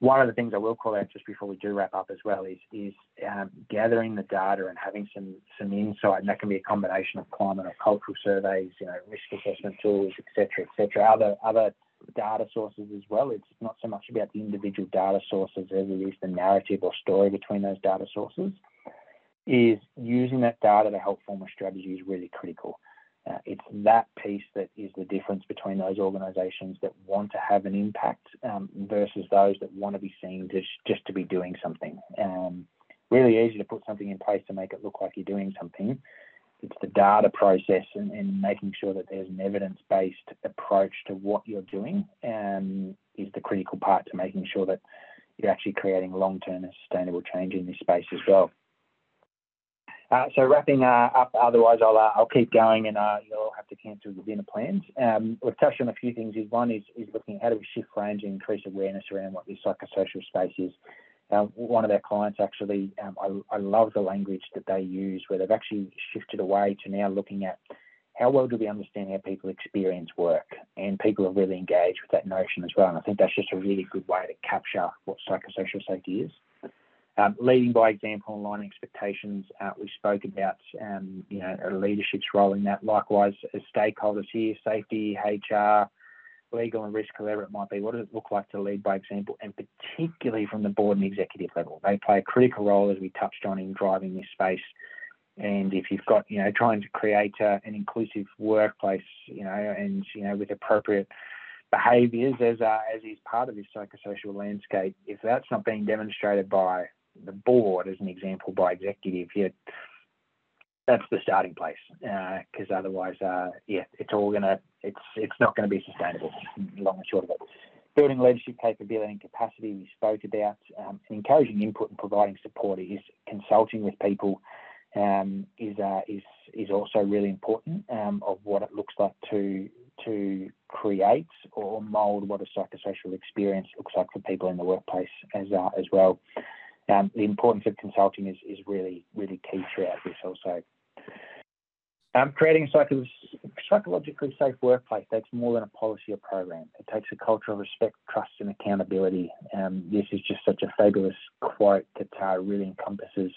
one of the things I will call out just before we do wrap up as well is is um, gathering the data and having some some insight, and that can be a combination of climate or cultural surveys, you know, risk assessment tools, etc., etc. Other other data sources as well. It's not so much about the individual data sources as it is the narrative or story between those data sources. Is using that data to help form a strategy is really critical. Uh, it's that piece that is the difference between those organisations that want to have an impact um, versus those that want to be seen just, just to be doing something. Um, really easy to put something in place to make it look like you're doing something. It's the data process and, and making sure that there's an evidence-based approach to what you're doing um, is the critical part to making sure that you're actually creating long-term and sustainable change in this space as well. Uh, so wrapping uh, up, otherwise I'll uh, I'll keep going and uh, you'll have to cancel your dinner plans. Um, we've touched on a few things. Is one is is looking at how do we shift range and increase awareness around what this psychosocial space is. Uh, one of our clients actually, um, I, I love the language that they use where they've actually shifted away to now looking at how well do we understand how people experience work? And people are really engaged with that notion as well. And I think that's just a really good way to capture what psychosocial safety is. Um, leading by example and aligning expectations, uh, we spoke about, um, you know, leadership's role in that. Likewise, as stakeholders here, safety, HR, legal and risk, whoever it might be, what does it look like to lead by example, and particularly from the board and executive level? They play a critical role, as we touched on, in driving this space. And if you've got, you know, trying to create uh, an inclusive workplace, you know, and you know, with appropriate behaviours as uh, as is part of this psychosocial landscape, if that's not being demonstrated by the board as an example by executive, yeah, that's the starting place. Because uh, otherwise, uh, yeah, it's all gonna, it's it's not going to be sustainable. Long and short of it. Building leadership capability and capacity we spoke about, um, and encouraging input and providing support is consulting with people um, is uh, is is also really important um, of what it looks like to to create or mould what a psychosocial experience looks like for people in the workplace as uh, as well um, the importance of consulting is, is really, really key throughout this also. Um, creating a psycho- psychologically safe workplace takes more than a policy or program. It takes a culture of respect, trust, and accountability. Um, this is just such a fabulous quote that uh, really encompasses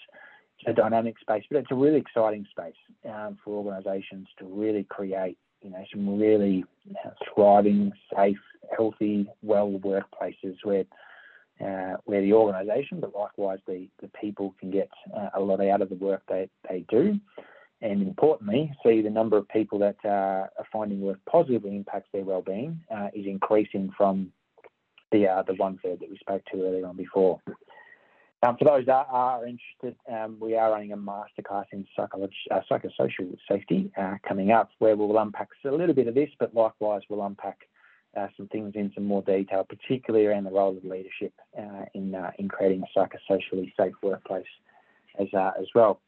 a dynamic space, but it's a really exciting space um, for organisations to really create, you know, some really uh, thriving, safe, healthy, well workplaces where uh, where the organisation, but likewise the, the people can get uh, a lot out of the work they, they do. And importantly, see the number of people that uh, are finding work positively impacts their well-being uh, is increasing from the uh, the one third that we spoke to earlier on before. Um, for those that are interested, um, we are running a masterclass in psychology, uh, psychosocial safety coming up, where we'll unpack a little bit of this, but likewise we'll unpack uh, some things in some more detail, particularly around the role of leadership uh, in uh, in creating a psychosocially safe workplace as uh, as well.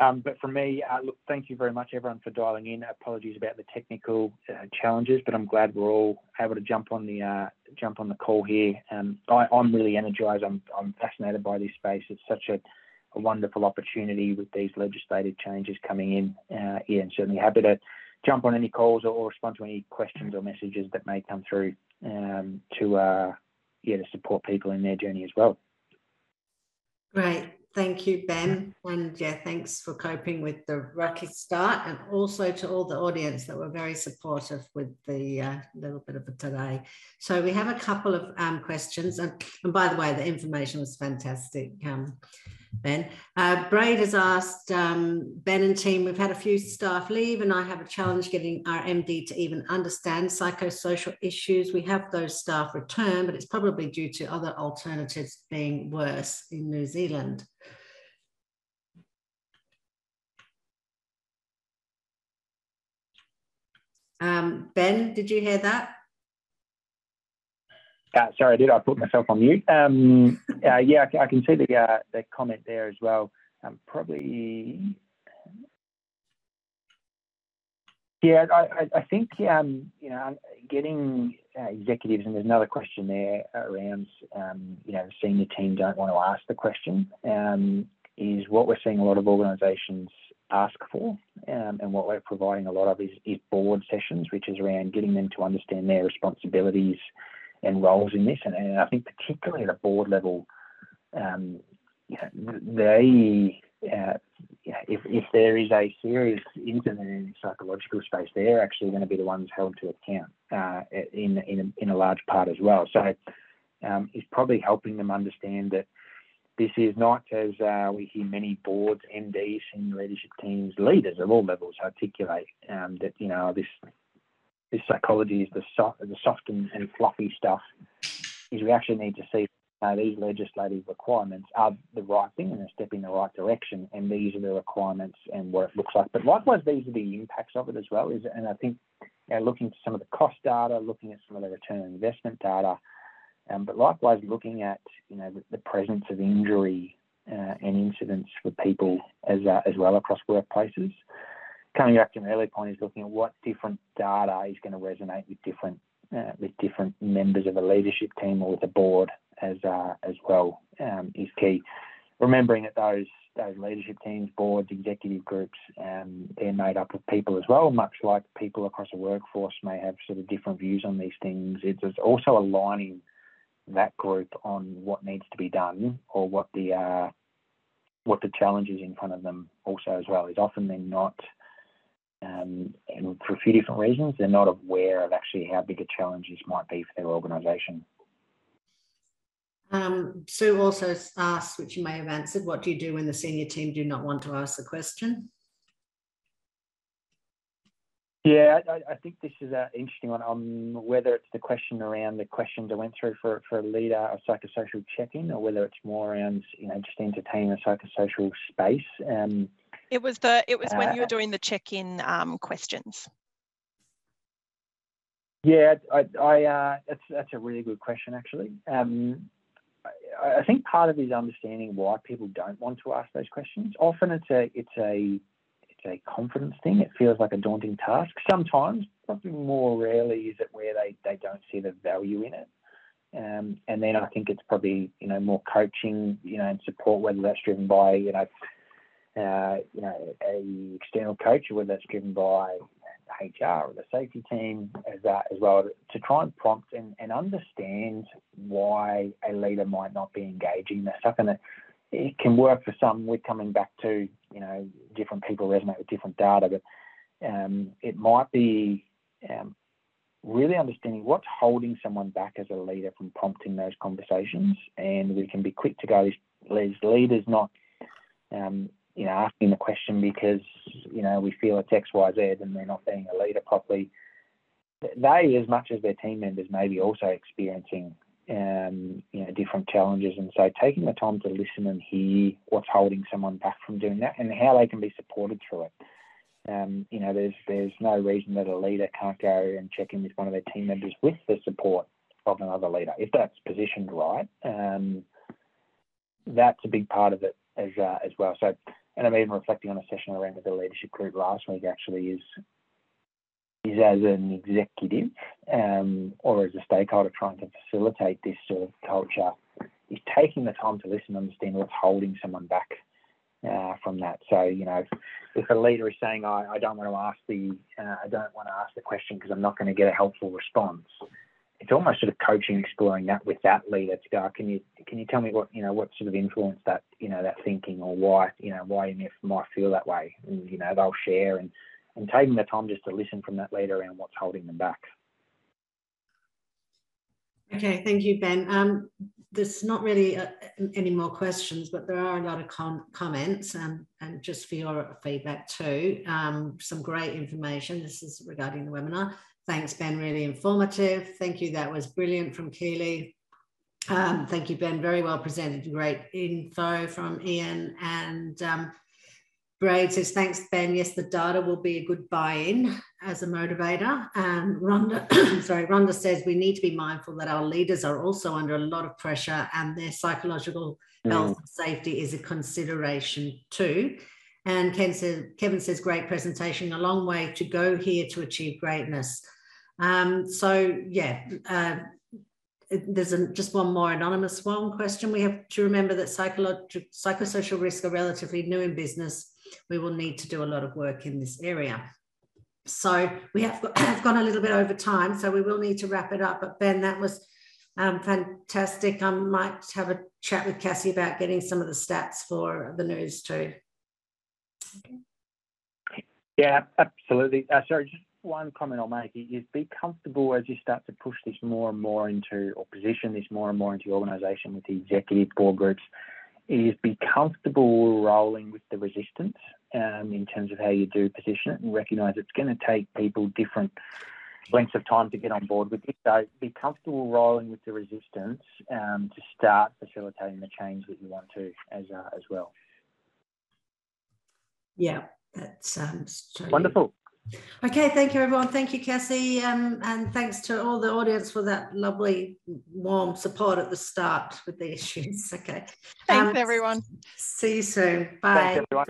Um, but for me, uh, look, thank you very much, everyone, for dialing in. Apologies about the technical uh, challenges, but I'm glad we're all able to jump on the jump on the call here. Um, I, am really energised. I'm I'm fascinated by this space. It's such a, a wonderful opportunity with these legislative changes coming in. yeah, and certainly happy to jump on any calls or, or respond to any questions or messages that may come through um, to uh, yeah to support people in their journey as well. Great. Thank you, Ben. And yeah, thanks for coping with the rocky start and also to all the audience that were very supportive with the uh, little bit of it today. So we have a couple of um, questions. And, and by the way, the information was fantastic. Um, Ben. Uh, Braid has asked um, Ben and team, we've had a few staff leave and I have a challenge getting our MD to even understand psychosocial issues. We have those staff return, but it's probably due to other alternatives being worse in New Zealand. Um, ben, did you hear that? Uh, sorry, did. I put myself on mute. Um, uh, yeah, I, I, can see the uh, the comment there as well. Um, probably, yeah. I, I think um, you know getting uh, executives, and there's another question there around um, you know the senior team don't want to ask the question. Um, is what we're seeing a lot of organisations ask for, um, and what we're providing a lot of is, is board sessions, which is around getting them to understand their responsibilities and roles in this. And, and I think particularly at a board level, um, you know, they, uh, if, if there is a serious incident in the psychological space, they're actually going to be the ones held to account uh, in, in, a, in a large part as well. So um, it's probably helping them understand that this is not, as uh, we hear many boards, MDs, senior leadership teams, leaders of all levels articulate um, that you know this this psychology is the soft, the soft and, and fluffy stuff. Is we actually need to see these legislative requirements are the right thing and a step in the right direction, and these are the requirements and what it looks like. But likewise, these are the impacts of it as well. Is and I think you know, looking at some of the cost data, looking at some of the return on investment data, um, but likewise looking at you know the, the presence of injury uh, and incidents for people as uh, as well across workplaces coming back to an earlier point is looking at what different data is going to resonate with different uh, with different members of a leadership team or with a board as uh, as well um, is key. Remembering that those those leadership teams, boards, executive groups, um, they're made up of people as well. Much like people across a workforce may have sort of different views on these things, it's also aligning that group on what needs to be done or what the uh, what the challenges in front of them also as well is often they're not um, and for a few different reasons, they're not aware of actually how big a challenge this might be for their organisation. Um, Sue also asked, which you may have answered, what do you do when the senior team do not want to ask the question? Yeah, I, I think this is an interesting one. Um, whether it's the question around the questions I went through for, for a leader, of psychosocial check-in, or whether it's more around you know just entertaining a psychosocial space. Um, it was the it was when you were uh, doing the check-in um, questions. Yeah, I, I uh, that's that's a really good question actually. Um, I, I think part of it is understanding why people don't want to ask those questions. Often it's a it's a it's a confidence thing. It feels like a daunting task. Sometimes, probably more rarely, is it where they, they don't see the value in it. Um, and then I think it's probably you know more coaching, you know, and support, whether that's driven by you know uh, you know, a external coach, whether that's driven by HR or the safety team as, uh, as well, to try and prompt and, and understand why a leader might not be engaging. That's something that it can work for some. We're coming back to, you know, different people resonate with different data, but um, it might be um, really understanding what's holding someone back as a leader from prompting those conversations. And we can be quick to go, as leaders not um, you know, asking the question because, you know, we feel it's X, Y, Z and they're not being a leader properly. They, as much as their team members, may be also experiencing, um, you know, different challenges. And so taking the time to listen and hear what's holding someone back from doing that and how they can be supported through it. Um, you know, there's there's no reason that a leader can't go and check in with one of their team members with the support of another leader if that's positioned right. Um, that's a big part of it as uh, as well. So and I'm even reflecting on a session I ran with the leadership group last week actually is is as an executive um, or as a stakeholder trying to facilitate this sort of culture is taking the time to listen and understand what's holding someone back uh, from that. So, you know, if, a leader is saying, I, I don't want to ask the, uh, I don't want to ask the question because I'm not going to get a helpful response, it's almost sort of coaching, exploring that with that leader to go, can you can you tell me what you know what sort of influence that you know that thinking or why you know why you might feel that way, and you know they'll share and and taking the time just to listen from that leader around what's holding them back. Okay, thank you, Ben. Um, there's not really uh, any more questions, but there are a lot of com comments and, and just for your feedback too. Um, some great information. This is regarding the webinar. Thanks, Ben, really informative. Thank you, that was brilliant from Keely. Um, thank you, Ben, very well presented, great info from Ian and um, Braid says, thanks, Ben. Yes, the data will be a good buy-in as a motivator. And Rhonda, sorry, Rhonda says we need to be mindful that our leaders are also under a lot of pressure and their psychological mm. health and safety is a consideration too. And Ken says, Kevin says, great presentation, a long way to go here to achieve greatness. Um, so yeah, uh, there's a, just one more anonymous one question. We have to remember that psychological, psychosocial risks are relatively new in business we will need to do a lot of work in this area. So we have, got, have gone a little bit over time, so we will need to wrap it up. But Ben, that was um, fantastic. I might have a chat with Cassie about getting some of the stats for the news too. Okay. Yeah, absolutely. Uh, sorry, just one comment I'll make is be comfortable as you start to push this more and more into, or position this more and more into your organisation with the executive board groups is be comfortable rolling with the resistance um, in terms of how you do position it and recognize it's going to take people different lengths of time to get on board with it. So be comfortable rolling with the resistance um, to start facilitating the change that you want to as, uh, as well. Yeah, that sounds totally wonderful. Okay, thank you, everyone. Thank you, Cassie. Um, and thanks to all the audience for that lovely, warm support at the start with the issues. Okay. Thanks, um, everyone. See you soon. Bye. Thanks, everyone.